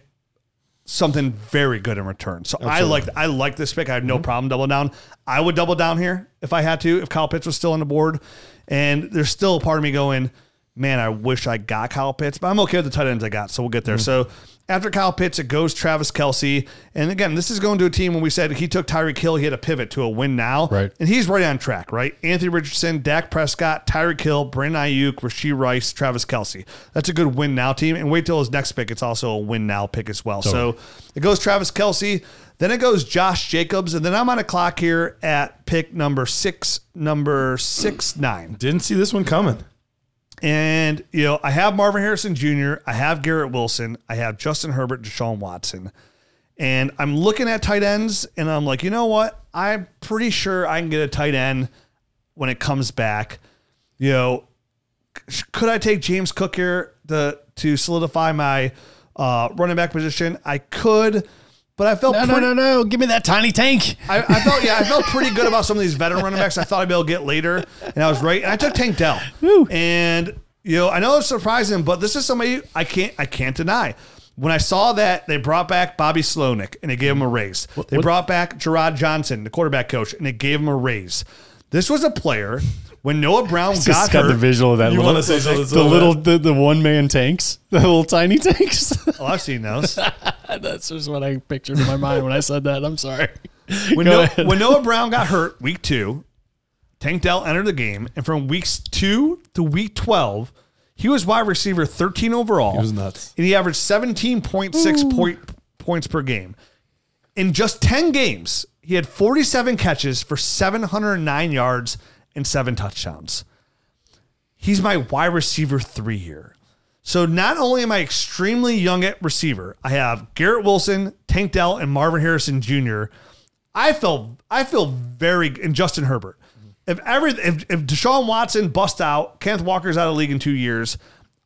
something very good in return. So I like I like this pick. I have no mm-hmm. problem double down. I would double down here if I had to. If Kyle Pitts was still on the board, and there's still a part of me going, man, I wish I got Kyle Pitts, but I'm okay with the tight ends I got. So we'll get there. Mm-hmm. So after Kyle Pitts, it goes Travis Kelce. And again, this is going to a team when we said he took Tyreek Hill, he had a pivot to a win now. Right. And he's right on track, right? Anthony Richardson, Dak Prescott, Tyreek Hill, Brandon Aiyuk, Rashee Rice, Travis Kelce. That's a good win now team. And wait till his next pick. It's also a win now pick as well. So it goes Travis Kelce. Then it goes Josh Jacobs. And then I'm on a clock here at pick number six, number six, nine. Didn't see this one coming. And, you know, I have Marvin Harrison Jr., I have Garrett Wilson, I have Justin Herbert, Deshaun Watson. And I'm looking at tight ends and I'm like, you know what? I'm pretty sure I can get a tight end when it comes back. You know, could I take James Cook here to, to solidify my uh, running back position? I could, but I felt No, no, pretty- no, no. Give me that tiny tank. I, I felt yeah, I felt pretty good about some of these veteran running backs. I thought I'd be able to get later, and I was right. And I took Tank Dell, and you know I know it's surprising, but this is somebody I can't I can't deny. When I saw that they brought back Bobby Slowik and they gave him a raise, they brought back Jerrod Johnson, the quarterback coach, and they gave him a raise. This was a player when Noah Brown got Just got hurt. the visual of that You little, wanna say something the little, the, the one man tanks, the little tiny tanks. Oh, I've seen those. That's just what I pictured in my mind when I said that. I'm sorry. When, Noah, when Noah Brown got hurt week two, Tank Dell entered the game, and from weeks two to week 12, he was wide receiver 13 overall. He was nuts. And he averaged 17.6 point, points per game. In just 10 games, he had 47 catches for 709 yards and seven touchdowns. He's my wide receiver three here. So not only am I extremely young at receiver, I have Garrett Wilson, Tank Dell, and Marvin Harrison Jr. I feel I feel very and Justin Herbert. If every if, if Deshaun Watson bust out, Kenneth Walker's out of the league in two years,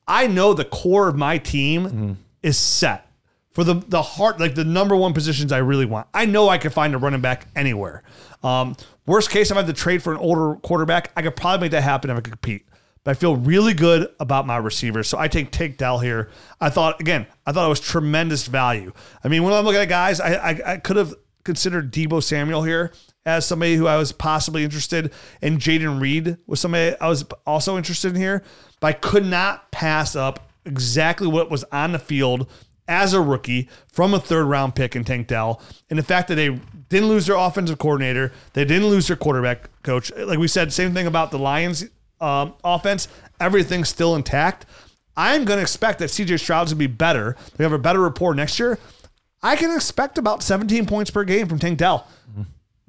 I know the core of my team is set for the the heart like the number one positions I really want. I know I can find a running back anywhere. Um, worst case, if I have to trade for an older quarterback, I could probably make that happen if I could compete. But I feel really good about my receivers, so I take Take Dell here. I thought again, I thought it was tremendous value. I mean, when I'm looking at guys, I I, I could have considered Deebo Samuel here as somebody who I was possibly interested in. Jayden Reed was somebody I was also interested in here, but I could not pass up exactly what was on the field as a rookie from a third round pick in Tank Dell. And the fact that they didn't lose their offensive coordinator, they didn't lose their quarterback coach. Like we said, same thing about the Lions um, offense, everything's still intact. I'm going to expect that CJ Stroud's going to be better. They have a better rapport next year. I can expect about 17 points per game from Tank Dell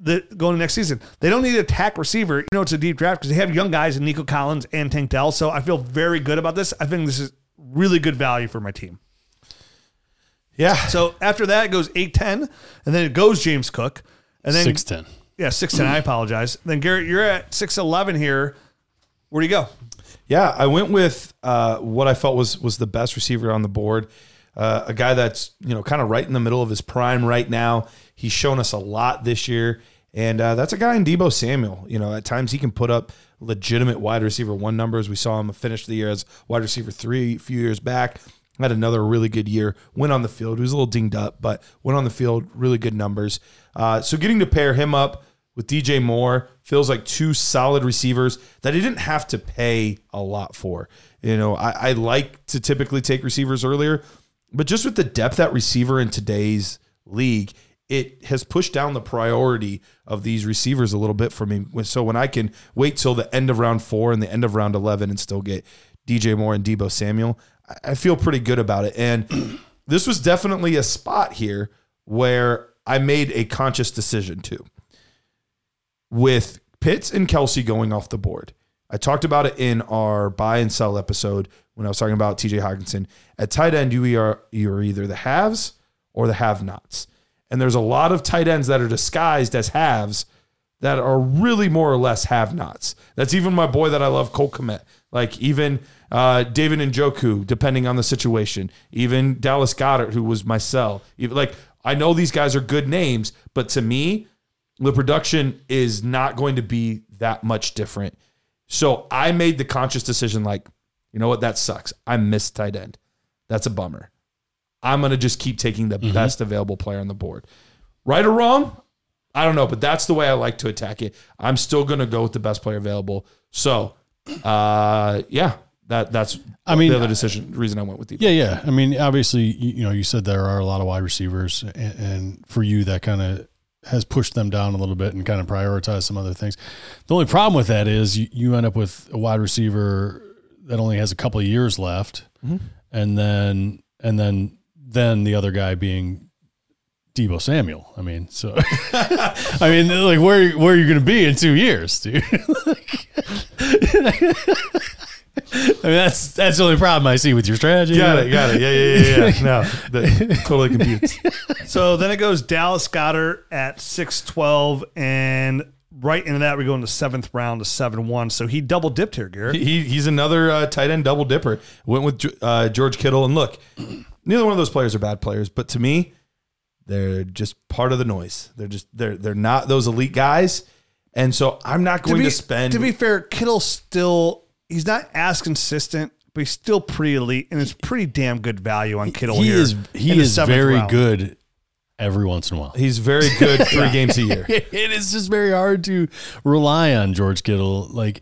the, going next season. They don't need to attack receiver. You know, it's a deep draft because they have young guys in Nico Collins and Tank Dell. So I feel very good about this. I think this is really good value for my team. Yeah. So after that, it goes 8 10, and then it goes James Cook. And then, Six ten. yeah, 6 10. I apologize. Then, Garrett, you're at 6 11 here. Where do you go? Yeah, I went with uh, what I felt was was the best receiver on the board. Uh, a guy that's you know kind of right in the middle of his prime right now. He's shown us a lot this year, and uh, that's a guy in Deebo Samuel. You know, at times he can put up legitimate wide receiver one numbers. We saw him finish the year as wide receiver three a few years back. Had another really good year. Went on the field. He was a little dinged up, but went on the field. Really good numbers. Uh, so getting to pair him up with DJ Moore feels like two solid receivers that he didn't have to pay a lot for. You know, I, I like to typically take receivers earlier, but just with the depth at receiver in today's league, it has pushed down the priority of these receivers a little bit for me. So when I can wait till the end of round four and the end of round 11 and still get DJ Moore and Deebo Samuel, I- feel pretty good about it. And this was definitely a spot here where I made a conscious decision to. with Pitts and Kelce going off the board. I talked about it in our buy and sell episode when I was talking about TJ Hockenson. At tight end, you are you're either the haves or the have-nots. And there's a lot of tight ends that are disguised as haves that are really more or less have-nots. That's even my boy that I love, Cole Kmet. Like even uh, David Njoku, depending on the situation. Even Dallas Goedert, who was my cell. Even like I know these guys are good names, but to me, the production is not going to be that much different. So I made the conscious decision like, you know what, that sucks. I missed tight end. That's a bummer. I'm going to just keep taking the best available player on the board. Right or wrong? I don't know, but that's the way I like to attack it. I'm still going to go with the best player available. So, uh, yeah, that that's I mean, the other uh, decision reason I went with Deebo. Yeah, yeah. I mean, obviously, you, know, you said there are a lot of wide receivers, and, and for you, that kind of has pushed them down a little bit and kind of prioritized some other things. The only problem with that is you, you end up with a wide receiver that only has a couple of years left, mm-hmm. and then and then then the other guy being Deebo Samuel. I mean, so I mean, like where where are you going to be in two years, dude? I mean, that's that's the only problem I see with your strategy. Got it, got it. Yeah, yeah, yeah, yeah. No, that totally computes. So then it goes Dallas Goedert at 6'12, and right into that, we go in the seventh round to 7 1. So he double dipped here, Garrett. He, he's another uh, tight end double dipper. Went with uh, George Kittle, and look, neither one of those players are bad players, but to me, they're just part of the noise. They're just they're they're not those elite guys, and so I'm not going to, be, spend. to be fair, Kittle still, he's not as consistent, but he's still pretty elite, and it's pretty damn good value on Kittle he here. is he is very round. good every once in a while. he's very good three games a year. it is just very hard to rely on George Kittle. Like,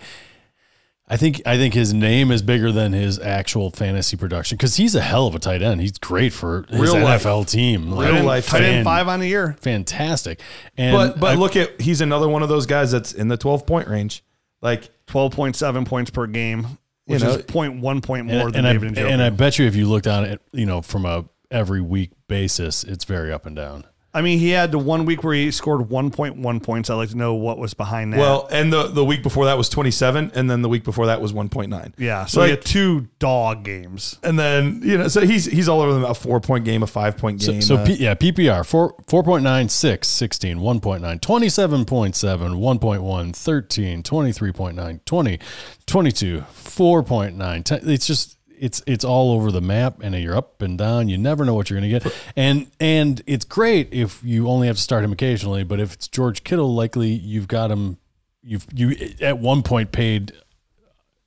I think I think his name is bigger than his actual fantasy production because he's a hell of a tight end. He's great for his Real life. NFL team. Like, Real life Tight end five on the year. fantastic. And But but I- look at he's another one of those guys that's in the 12 point range. Like 12.7 points per game, which You know, is 0.1 point more and, than and David I, and Joe. and I bet you if you looked on it, you know, from a every week basis, it's very up and down. I mean, he had the one week where he scored 1.1 points. I'd like to know what was behind that. well, and the the week before that was 27, and then the week before that was 1.9. yeah. So like- he had two dog games. And then you know, so he's he's all over them. A four point game, a five point game. so uh, P, yeah, PPR 4, 4.9, 6, 16, 1.9, 27.7, 1.1, 13, 23.9, 20, 22, 4.9. 10. It's just, it's it's all over the map and you're up and down. You never know what you're going to get. And and it's great if you only have to start him occasionally, but if it's George Kittle, likely you've got him, you've, you at one point paid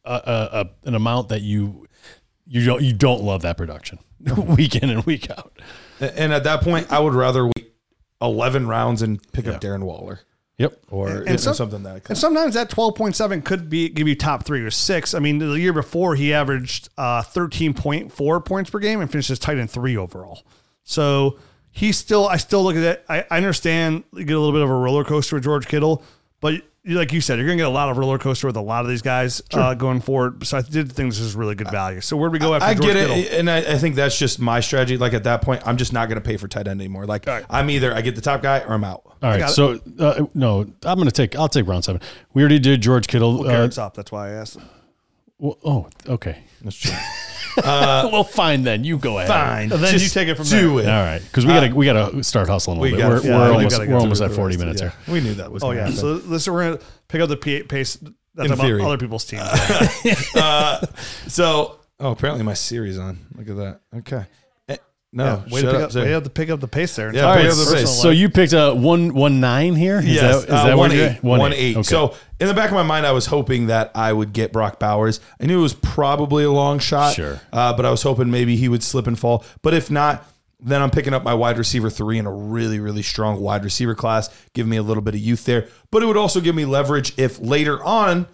a, a, a, an amount that you, you don't, you don't love that production week in and week out. and at that point, I would rather wait 11 rounds and pick up Darren Waller Yep. or And you know, some- something that. And sometimes that 12.7 could be give you top three or six. I mean, the year before he averaged uh, 13.4 points per game and finished as tight end three overall. So he's still, I still look at it. I, I understand you get a little bit of a roller coaster with George Kittle, but like you said, you're going to get a lot of roller coaster with a lot of these guys uh, going forward. So I did think this is really good value. So where do we go after I George get it, Kittle? and I, I think that's just my strategy. Like at that point, I'm just not going to pay for tight end anymore. Like right. I'm either I get the top guy or I'm out. All right. So uh, no, I'm going to take. I'll take round seven. We already did George Kittle. Uh, Garrett's up. That's why I asked. well, oh, okay. That's true. well, fine then. You go ahead. Fine, And then you take it from do there. All right, because we gotta we gotta start hustling a little bit. gotta- we're yeah, we're we almost gotta get we're to almost the at 40 rest minutes yeah. here. We knew that was. Oh gonna yeah, happen. so listen, we're gonna pick up the P- pace. That's In about theory. other people's teams. So, oh, apparently my Siri's on. Look at that. Okay. No, Yeah, way to pick up, up, way to pick up the pace there. Yeah, All right. the So, pace. so you picked a one one nine here. Is Yes, that, is uh, that one what you're eight, one eight. Okay. So in the back of my mind, I was hoping that I would get Brock Bowers. I knew it was probably a long shot, Sure. uh, but I was hoping maybe he would slip and fall. But if not, then I'm picking up my wide receiver three in a really, really strong wide receiver class, giving me a little bit of youth there. But it would also give me leverage if later on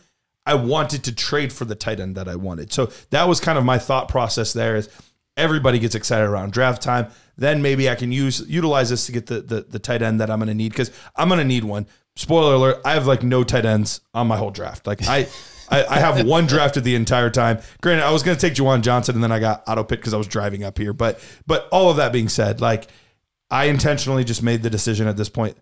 I wanted to trade for the tight end that I wanted. So that was kind of my thought process there is everybody gets excited around draft time. Then maybe I can use utilize this to get the the, the tight end that I'm going to need because I'm going to need one. Spoiler alert: I have like no tight ends on my whole draft. Like I. I, I have one drafted the entire time. Granted, I was going to take Juwan Johnson, and then I got auto picked because I was driving up here. But but all of that being said, like I intentionally just made the decision at this point.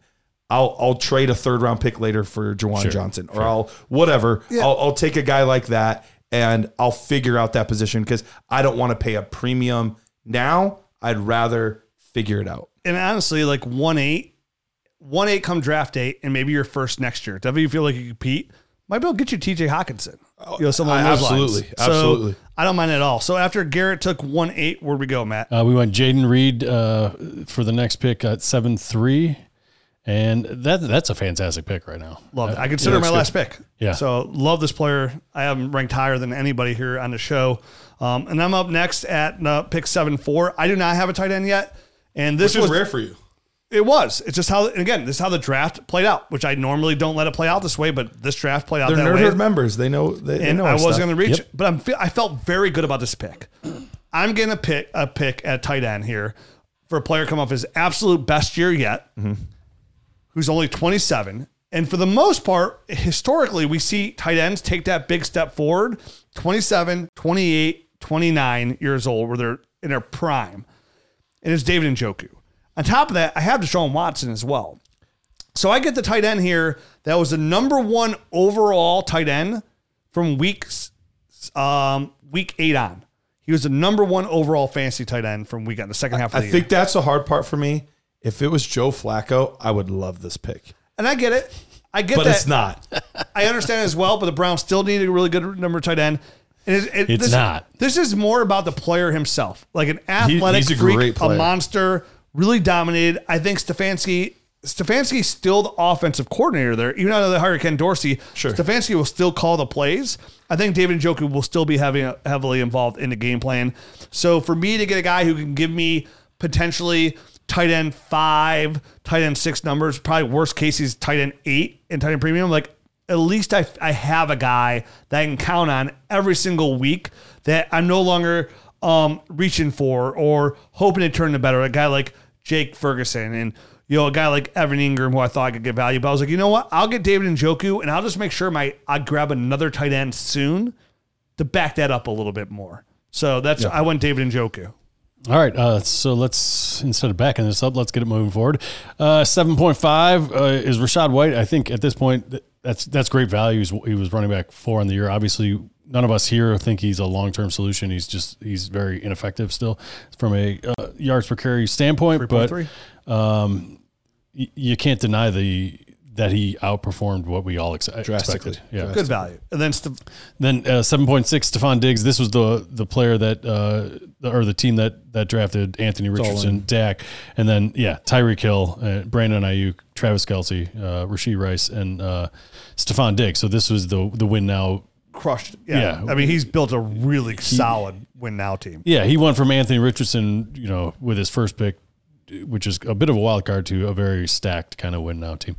I'll I'll trade a third round pick later for Juwan Sure, Johnson, or I'll whatever. I'll, I'll take a guy like that, and I'll figure out that position because I don't want to pay a premium now. I'd rather figure it out. and honestly, like one eight, one eight come draft date, and maybe your first next year. Whenever you feel like you compete, might be able to get you T.J. Hockenson. You know, someone I- along absolutely, lines. So, absolutely. I don't mind at all. So after Garrett took one eight, where we go, Matt? Uh, we went Jayden Reed uh, for the next pick at seven three, and that that's a fantastic pick right now. Love it. I consider yeah, my it's last pick. Yeah. So love this player. I have him ranked higher than anybody here on the show. Um, and I'm up next at uh, pick seven four. I do not have a tight end yet, and this Which is was rare for you. It was. It's just how. And again, this is how the draft played out, which I normally don't let it play out this way, but this draft played out They're that nerd way. members. They know. They, they know I was stuff. going to reach, Yep. but I'm. I felt very good about this pick. I'm going to pick a pick at tight end here for a player come off his absolute best year yet, who's only 27. And for the most part, historically, we see tight ends take that big step forward 27, 28, 29 years old, where they're in their prime. And it's David and Njoku. On top of that, I have Deshaun Watson as well. So I get the tight end here that was the number one overall tight end from weeks um, week eight on. He was the number one overall fantasy tight end from week on the second half of I the year. think that's the hard part for me. If it was Joe Flacco, I would love this pick, and I get it. I get that. but that. it's not. I understand as well, but the Browns still need a really good number tight end. And it, it- It's this, not. This is more about the player himself, like an athletic he's a freak, a monster, really dominated. I think Stefanski. Stefanski's still the offensive coordinator there, even though they hired Ken Dorsey. Sure. Stefanski will still call the plays. I think David Njoku will still be having heavily involved in the game plan. So for me to get a guy who can give me potentially tight end five, tight end six numbers, probably worst case he's tight end eight and tight end premium, like at least I, I have a guy that I can count on every single week that I'm no longer um, reaching for or hoping to turn to better. A guy like Jake Ferguson and you know a guy like Evan Engram who I thought I could get value, but I was like, you know what? I'll get David and Njoku and I'll just make sure my I grab another tight end soon to back that up a little bit more. So that's I went David and Njoku. All right, uh, so let's instead of backing this up, let's get it moving forward. Uh, Seven point five uh, is Rachaad White. I think at this point that's that's great value. He's, he was running back four in the year. Obviously, none of us here think he's a long term solution. He's just he's very ineffective still from a uh, yards per carry standpoint. But 3.3. um, y- you can't deny the that he outperformed what we all ex- Drastically. expected. Yeah, Good value. And then Ste- then uh, seven point six, Stefon Diggs. This was the the player that uh, the- or the team that that drafted Anthony Richardson, Dak, and then yeah, Tyreek Hill, uh, Brandon Aiyuk, Travis Kelce, uh, Rashee Rice, and uh, Stefon Diggs. So this was the the win now. crushed. Yeah. Yeah. I mean, he's built a really solid win now team. Yeah, he went from Anthony Richardson, you know, with his first pick, which is a bit of a wild card, to a very stacked kind of win now team.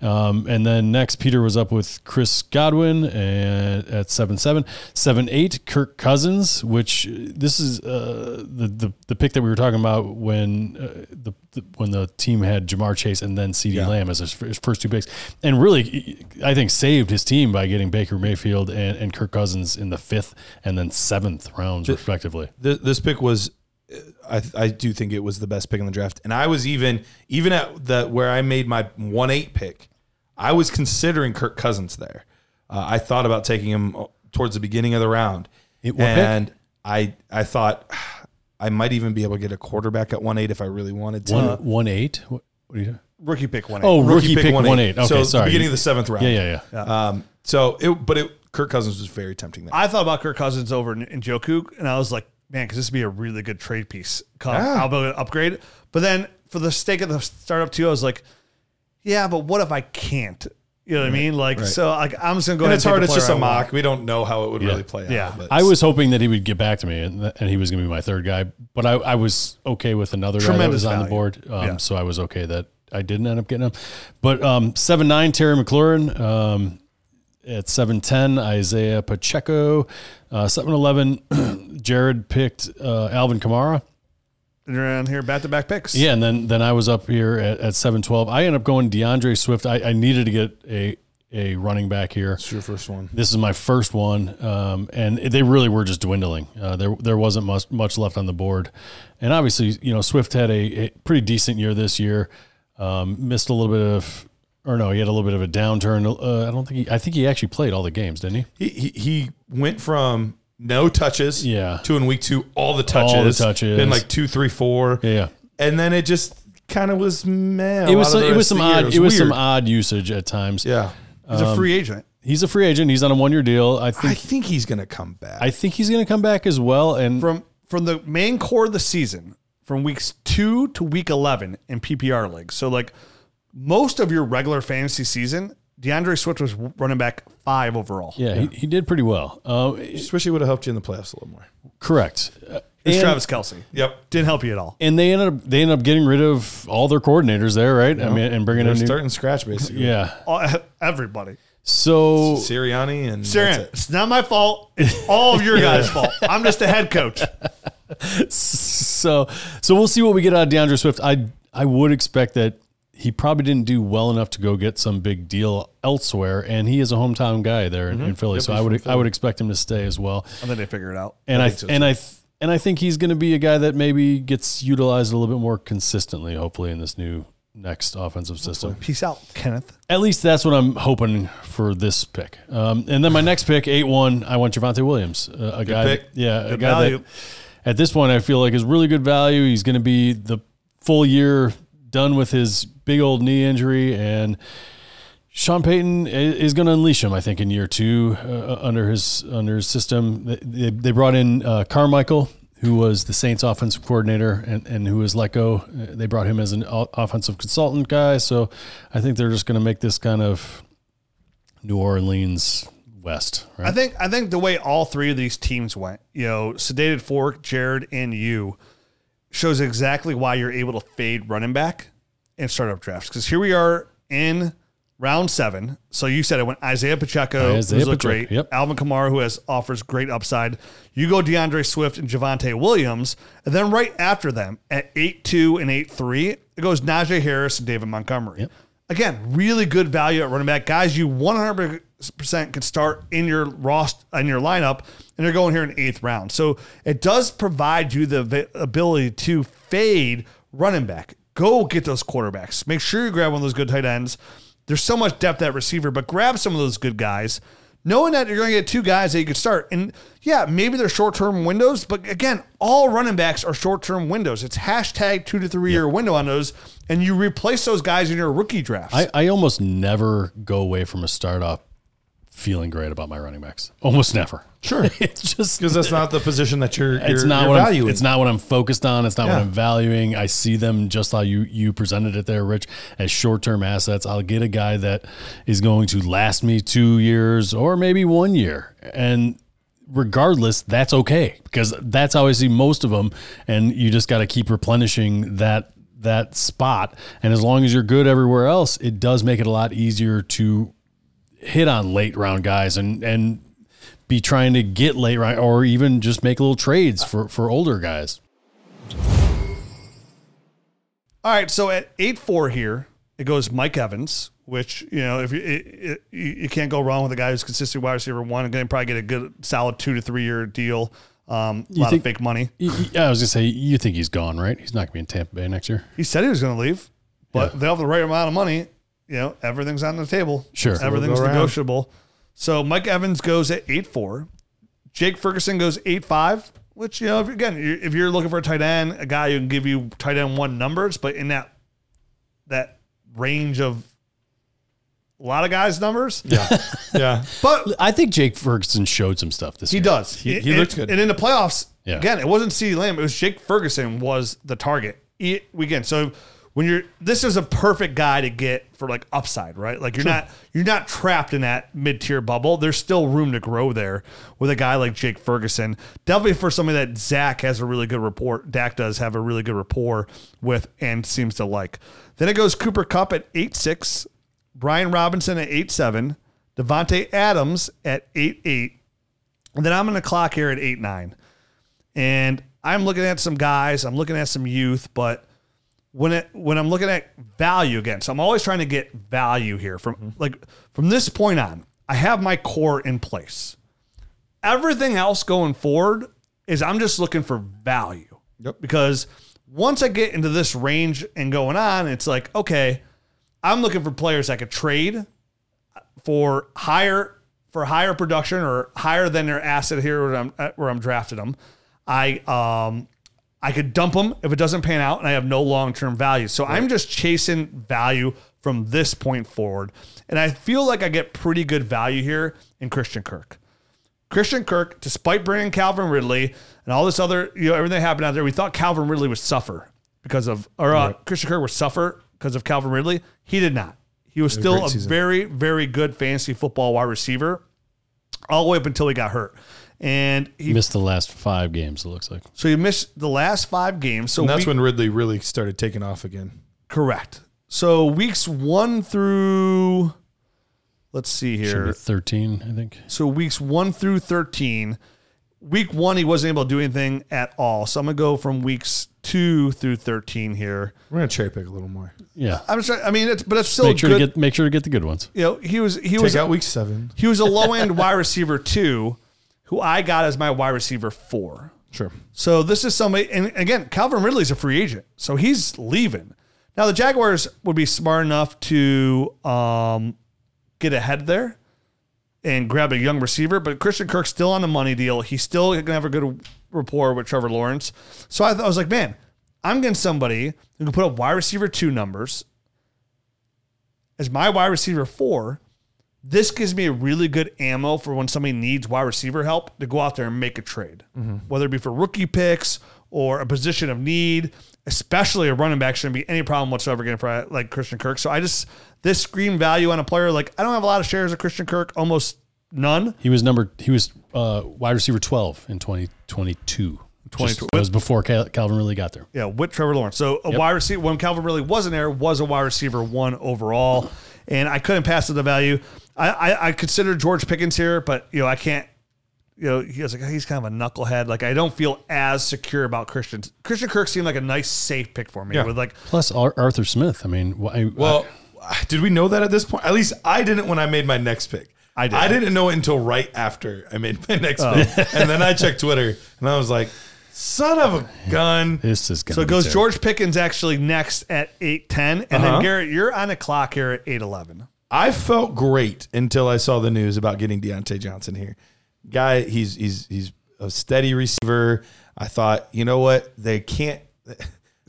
Um, and then next, Peter was up with Chris Godwin and at seven seven seven eight Kirk Cousins, which uh, this is uh, the, the the pick that we were talking about when uh, the, the when the team had Ja'Marr Chase and then CeeDee Lamb as his, his first two picks, and really, I think saved his team by getting Baker Mayfield and, and Kirk Cousins in the fifth and then seventh rounds respectively. this, this pick was I, I do think it was the best pick in the draft and i was even even at the where i made my 1-8 pick i was considering kirk cousins there uh, i thought about taking him towards the beginning of the round It- what pick? and i i thought i might even be able to get a quarterback at 1-8 if i really wanted to One one eight. What, what are you? Rookie pick one eight. Oh, rookie, pick, 1-8. one eight. Okay, so sorry. the beginning of the seventh round yeah, yeah, yeah. um so it but it kirk cousins was very tempting there I thought about Kirk Cousins over in, in Njoku, and I was like, man, because this would be a really good trade piece. Come, Yeah. I'll be able to upgrade. But then for the sake of the startup too, I was like, yeah, but what if I can't? You know what I mean? Like, right. so like I'm just gonna go and ahead it's and hard it's just a player I want. mock we don't know how it would Yeah. really play Yeah. out but I was hoping that he would get back to me and, and he was going to be my third guy, but I, I was okay with another guy that Tremendous was on the board. Um, Yeah. So I was okay that I didn't end up getting him. But um, 7 9, Terry McLaurin. Um, at 710, Isiah Pacheco. Uh, 7 11, Jared picked uh, Alvin Kamara. And around here, back to back picks. Yeah, and then then I was up here at, at 7 12. I ended up going D'Andre Swift. I, I needed to get a, a running back here. it's your first one This is my first one, um, and they really were just dwindling. Uh, there there wasn't much much left on the board, and obviously, you know, Swift had a, a pretty decent year this year. Um, missed a little bit of, or no, he had a little bit of a downturn. Uh, I don't think he. I think he actually played all the games, didn't he? he, he he went from no touches Yeah. to in week two all the touches All the touches. then like two three four Yeah, yeah. and then it just kind of was man It was some, it was some odd it was some odd usage at times. yeah He's a free agent. He's a free agent. He's on a one year deal. I think. I think think he's gonna come back I think he's going to come back as well. And From from the main core of the season, from weeks two to week eleven in PPR leagues. So like most of your regular fantasy season, D'Andre Swift was running back five overall. Yeah, He, he did pretty well. Uh, Just wish he would have helped you in the playoffs a little more. correct. Uh, It's and- Travis Kelce. Yep. Didn't help you at all. and they ended up they ended up getting rid of all their coordinators there, right? I mean, and bringing They're in new, starting scratch basically. yeah. All- Everybody. So Sirianni and Sarian, that's it. it's not my fault. It's all of your guys' fault. I'm just a head coach. so so we'll see what we get out of D'Andre Swift. I I would expect that he probably didn't do well enough to go get some big deal elsewhere, and he is a hometown guy there in, in Philly. so I would I would expect him to stay as well. And then they figure it out. And I, think so, and I and I think he's going to be a guy that maybe gets utilized a little bit more consistently, hopefully in this new next offensive system. Peace out, Kenneth. At least that's what I'm hoping for this pick. Um, and then my next pick, eight one, I want Javonte Williams, uh, a guy, pick. that, yeah, a guy value. that at this point I feel like is really good value. He's going to be the full year done with his big old knee injury, and Sean Payton is going to unleash him. I think in year two uh, under his under his system. They- They, they brought in uh, Carmichael. Who was the Saints offensive coordinator and, and who was let go? Uh, They brought him as an offensive consultant guy. So I think they're just going to make this kind of New Orleans West, right? I think I think the way all three of these teams went, you know, sedated fork, Jared, and you, shows exactly why you're able to fade running back in startup drafts. Because here we are in round seven. So you said it went Isiah Pacheco, Isiah who's Pacheco, great. yep. Alvin Kamara, who has offers great upside. You go D'Andre Swift and Javonte Williams, and then right after them at eight two and eight three, it goes Najee Harris and David Montgomery. Again, really good value at running back. Guys, you 100% can start in your roster in your lineup, and they're going here in eighth round. So it does provide you the ability to fade running back. Go get those quarterbacks. Make sure you grab one of those good tight ends. There's so much depth at receiver, but grab some of those good guys, knowing that you're going to get two guys that you could start. And yeah, maybe they're short term windows, but again, all running backs are short term windows. It's hashtag two to three year window on those, and you replace those guys in your rookie drafts. I, I almost never go away from a startup feeling great about my running backs. Almost never. Sure. it's just Because that's not the position that you're, you're, it's not you're what I'm, it's not what I'm focused on. It's not what I'm valuing. I see them just how you you presented it there, Rich, as short term assets. I'll get a guy that is going to last me two years or maybe one year, and regardless, that's okay because that's how I see most of them. And you just got to keep replenishing that that spot. And as long as you're good everywhere else, it does make it a lot easier to hit on late round guys and and be trying to get late round or even just make little trades for for older guys. All right, so at eight four here, it goes Mike Evans, which you know if you it, it, you can't go wrong with a guy who's consistent wide receiver one and going probably get a good solid two to three year deal. Um, a lot think- of fake money. Yeah, I was gonna say you think he's gone, right? He's not gonna be in Tampa Bay next year. He said he was going to leave, but Yeah. they have the right amount of money. You know, everything's on the table. Sure. everything's go around. negotiable. So Mike Evans goes at eight four. Jake Ferguson goes eight five. Which you know, if, again, if you're looking for a tight end, a guy who can give you tight end one numbers, but in that that range of a lot of guys' numbers, yeah. yeah. but I think Jake Ferguson showed some stuff this he year. does. He- he And- looked good. And in the playoffs, Yeah. again, it wasn't CeeDee Lamb. It was Jake Ferguson was the target e- weekend. So when you're, this is a perfect guy to get for like upside, right? Like you're not, you're not trapped in that mid tier bubble. There's still room to grow there with a guy like Jake Ferguson. Definitely for somebody that Zach has a really good rapport. Dak does have a really good rapport with and seems to like. Then it goes Cooper Kupp at eight six, Brian Robinson at eight seven, Davante Adams at eight eight. And then I'm to clock here at eight nine, and I'm looking at some guys. I'm looking at some youth, but when it when I'm looking at value again, so I'm always trying to get value here from like from this point on. I have my core in place. Everything else going forward is I'm just looking for value. Yep. Because once I get into this range and going on, it's like okay, I'm looking for players I could trade for higher for higher production or higher than their asset here where I'm where I'm drafted them. I um I could dump them if it doesn't pan out and I have no long term value. So I'm just chasing value from this point forward, and I feel like I get pretty good value here in Christian Kirk. Christian Kirk, despite bringing Calvin Ridley and all this other, you know, everything happened out there, we thought Calvin Ridley would suffer because of, or uh, Christian Kirk would suffer because of Calvin Ridley. He did not. He was still great a very, very good fantasy football wide receiver all the way up until he got hurt. And he Missed the last five games. It looks like. so he missed the last five games. So And that's week- when Ridley really started taking off again. correct. So weeks one through let's see Should here. be thirteen, I think. So weeks one through 13. Week one, he wasn't able to do anything at all. So I'm going to go from weeks two through 13 here. We're gonna cherry pick a little more. Yeah. I'm just, I mean, it's, but it's still Make sure good. to get make sure to get the good ones. you know, he was, he Take was, out week seven. he was a low end wide receiver two, who I got as my wide receiver four. Sure. So this is somebody, and again, Calvin Ridley's a free agent, so he's leaving. Now the Jaguars would be smart enough to um, get ahead there and grab a young receiver, but Christian Kirk's still on the money deal. He's still gonna have a good rapport with Trevor Lawrence. So I, thought, I was like, man, I'm getting somebody who can put up wide receiver two numbers as my wide receiver four. This gives me a really good ammo for when somebody needs wide receiver help to go out there and make a trade, whether it be for rookie picks or a position of need. Especially a running back shouldn't be any problem whatsoever getting for like Christian Kirk. So I just this scream value on a player like I don't have a lot of shares of Christian Kirk, almost none. He was number. He was uh, wide receiver twelve in twenty twenty two. 22. That was before Cal- Calvin Ridley got there. Yeah, with Trevor Lawrence. So a wide receiver when Calvin Ridley wasn't there was a wide receiver one overall, and I couldn't pass it the value. I, I I consider George Pickens here, but you know I can't. You know he was like he's kind of a knucklehead. Like I don't feel as secure about Christian. Christian Kirk seemed like a nice safe pick for me. Yeah. With like Plus Ar- Arthur Smith. I mean, why, Well, did we know that at this point? At least I didn't when I made my next pick. I did. I didn't know it until right after I made my next pick, and then I checked Twitter, and I was like, "Son of a gun!" this is gonna so it goes terrible. George Pickens actually next at eight ten, and Uh-huh. then Garrett you're on a clock here at eight eleven. I felt great until I saw the news about getting Diontae Johnson here. Guy, he's he's he's a steady receiver. I thought, you know what? They can't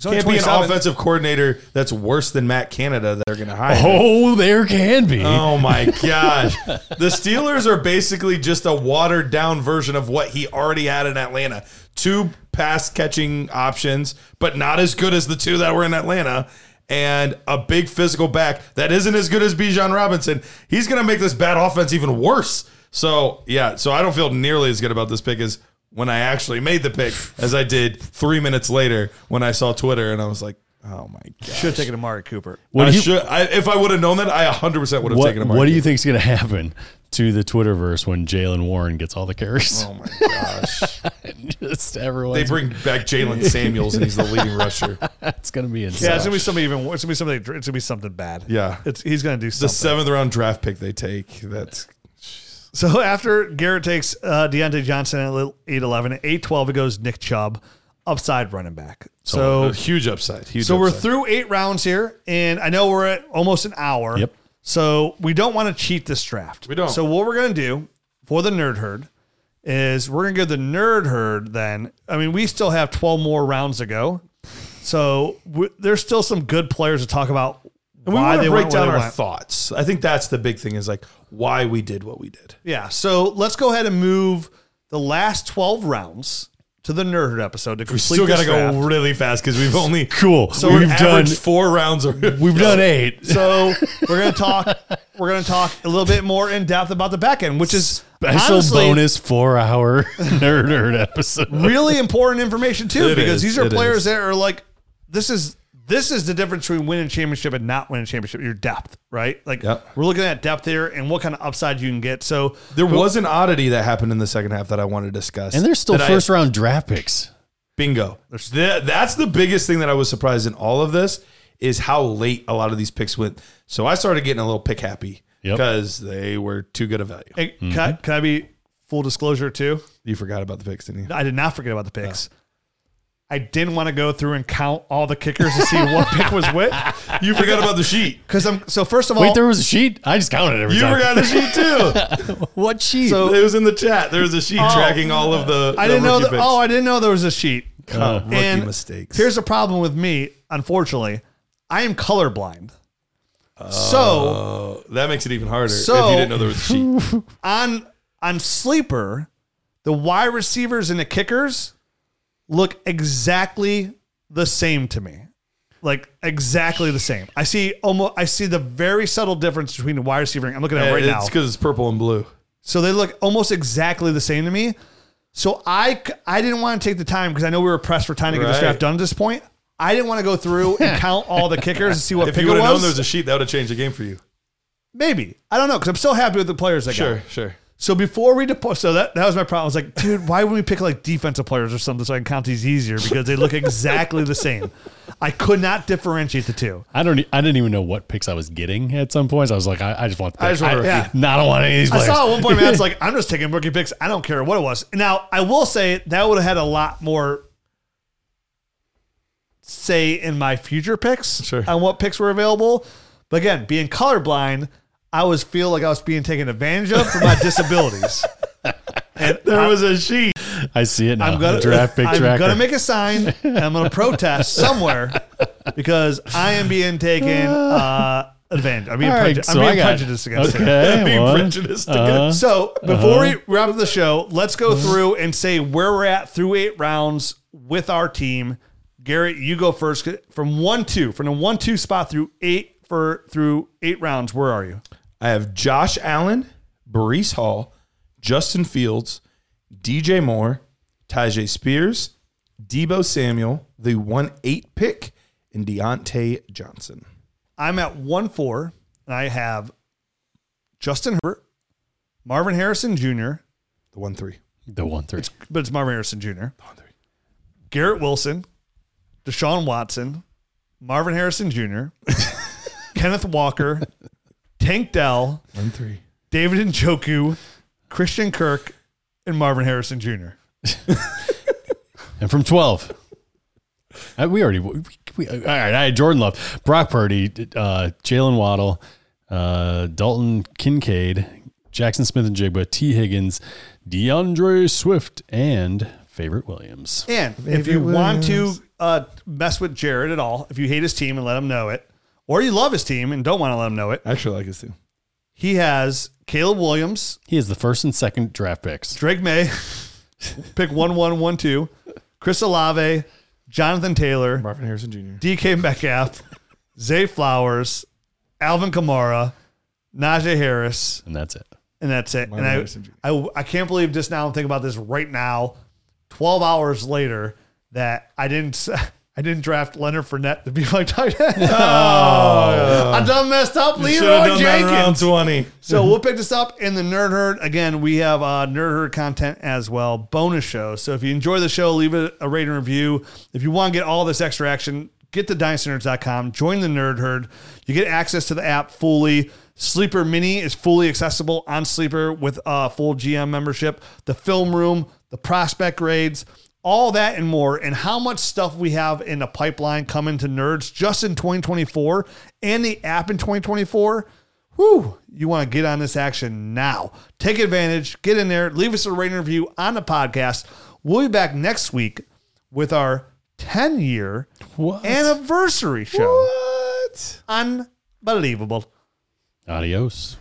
can't be an offensive coordinator that's worse than Matt Canada that they're going to hire. Oh, there can be. Oh my gosh. the Steelers are basically just a watered down version of what he already had in Atlanta. Two pass catching options, but not as good as the two that were in Atlanta. And a big physical back that isn't as good as Bijan Robinson. He's going to make this bad offense even worse. So, yeah, so I don't feel nearly as good about this pick as when I actually made the pick as I did three minutes later when I saw Twitter and I was like, oh my God. Should have taken Amari Cooper. What I you, should, I, if I would have known that, I 100% would have taken him. what do you think is going to happen to the Twitterverse when Jaylen Warren gets all the carries? Oh my gosh. Just everyone. They bring back Jaylen Samuels and he's the leading rusher. It's going to be insane. Yeah, it's gonna be something even. It's gonna be something. It's gonna be something bad. Yeah. it's he's gonna do The seventh round draft pick they take. That's So after Garrett takes uh, Diontae Johnson at eight eleven, at eight twelve, it goes Nick Chubb, upside running back. So a huge upside. Huge so we're through eight rounds here, and I know we're at almost an hour. Yep. So we don't want to cheat this draft. We don't. So what we're gonna do for the nerd herd is we're gonna give the nerd herd. Then I mean we still have twelve more rounds to go. So there's still some good players to talk about. And we want to break down our went. thoughts. I think that's the big thing is like why we did what we did. Yeah. So let's go ahead and move the last 12 rounds to the Nerd episode to complete Still got to go really fast because we've only Cool. So we've we've done four rounds. Of, we've done eight. So we're gonna talk. We're gonna talk a little bit more in depth about the back end, which is Special honestly bonus four hour nerd nerd episode. really important information too, It because is, these are players is. that are like, this is this is the difference between winning championship and not winning championship. Your depth, right? Like Yep. we're looking at depth here and what kind of upside you can get. So there was an oddity that happened in the second half that I want to discuss. And there's still that I- first round draft picks. Bingo. That- that's the biggest thing that I was surprised in all of this is how late a lot of these picks went. So I started getting a little pick happy Yep. because they were too good a value. hey, can, I, mm-hmm. can I be full disclosure too? You forgot about the picks, didn't you? I did not forget about the picks. Oh. I didn't want to go through and count all the kickers to see what pick was which. You forgot about the sheet. Because I'm so first of all, Wait, there was a sheet? I just counted every You time. forgot the sheet too. what sheet? So- it was in the chat. There was a sheet oh. tracking all of the. I the didn't know rookie that. picks. Oh, I didn't know there was a sheet. Oh, rookie and mistakes. Here's the problem with me. Unfortunately, I am colorblind. so Oh, that makes it even harder So- if you didn't know there was a sheet. on on sleeper, the wide receivers and the kickers look exactly the same to me. like exactly the same. I see almost I see the very subtle difference between the wide receiver. I'm looking at it right it's now. It's because it's purple and blue. So they look almost exactly the same to me. So I I didn't want to take the time because I know we were pressed for time to get this Right. draft done at this point. I didn't want to go through and count all the kickers and see what If pick you it would have known was. there was a sheet, that would have changed the game for you. Maybe I don't know because I'm still happy with the players I Sure, got. sure. So before we depo- so that that was my problem. I was like, dude, why wouldn't we pick like defensive players or something so I can count these easier because they look exactly the same. I could not differentiate the two. I don't. I didn't even know what picks I was getting at some points. I was like, I, I just want. The I just want to yeah. Not I don't want any of these I saw at one point, man, it's like, I'm just taking rookie picks. I don't care what it was. Now, I will say that would have had a lot more say in my future picks Sure. on what picks were available. But again, being colorblind, I always feel like I was being taken advantage of for my disabilities. And There I- was a sheet. I see it now. I'm gonna draft pick I'm tracker. gonna make a sign and I'm gonna protest somewhere because I am being taken uh, advantage. I'm being, All right, preju- so I'm being prejudiced against. it. Okay, Being one. prejudiced Uh-huh. against. So before we wrap up the show, let's go through and say where we're at through eight rounds with our team. Garrett, you go first from one two from the one two spot through eight for through eight rounds. Where are you? I have Josh Allen, Breece Hall, Justin Fields, DJ Moore, Tyjae Spears, Deebo Samuel, the 1 8 pick, and Diontae Johnson. I'm at one four, and I have Justin Herbert, Marvin Harrison Jr., The 1 3. the one three. but it's Marvin Harrison Jr., the 1 3. Garrett Wilson, Deshaun Watson, Marvin Harrison Jr., Kenneth Walker, Tank Dell, 1 3. David Njoku, Christian Kirk, and Marvin Harrison Jr. And from 12, uh, we already, we, we, all right, I had Jordan Love, Brock Purdy, uh, Jaylen Waddle, uh, Dalton Kincaid, Jackson Smith and Jigba, Tee Higgins, D'Andre Swift, and Javonte Williams. And if you want to uh, mess with Jared at all, if you hate his team and let him know it, or you love his team and don't want to let him know it, I actually like his team. he has Caleb Williams, He is the first and second draft picks. Drake Maye, pick one one one two, Chris Olave, Jonathan Taylor, Marvin Harrison Jr. DK Metcalf, Zay Flowers, Alvin Kamara, Najee Harris, And that's it. and that's it. Marvin and Harrison Jr. I, I, I can't believe just now I'm thinking about this right now, 12 hours later, that I didn't I didn't draft Leonard Fournette to be my tight end. I done messed up, Leroy done that in round Jenkins. 20. So we'll pick this up in the Nerd Herd. Again, we have uh, Nerd Herd content as well, bonus shows. So if you enjoy the show, leave it a rating review. If you want to get all this extra action, get to dynastynerds.com, join the Nerd Herd. You get access to the app fully. Sleeper Mini is fully accessible on Sleeper with a full GM membership. The film room, the prospect grades, all that and more, and how much stuff we have in the pipeline coming to nerds just in 2024 and the app in 2024. Whew, you want to get on this action now. Take advantage, get in there, leave us a rating review on the podcast. We'll be back next week with our 10 year anniversary show. What? Unbelievable. Adios.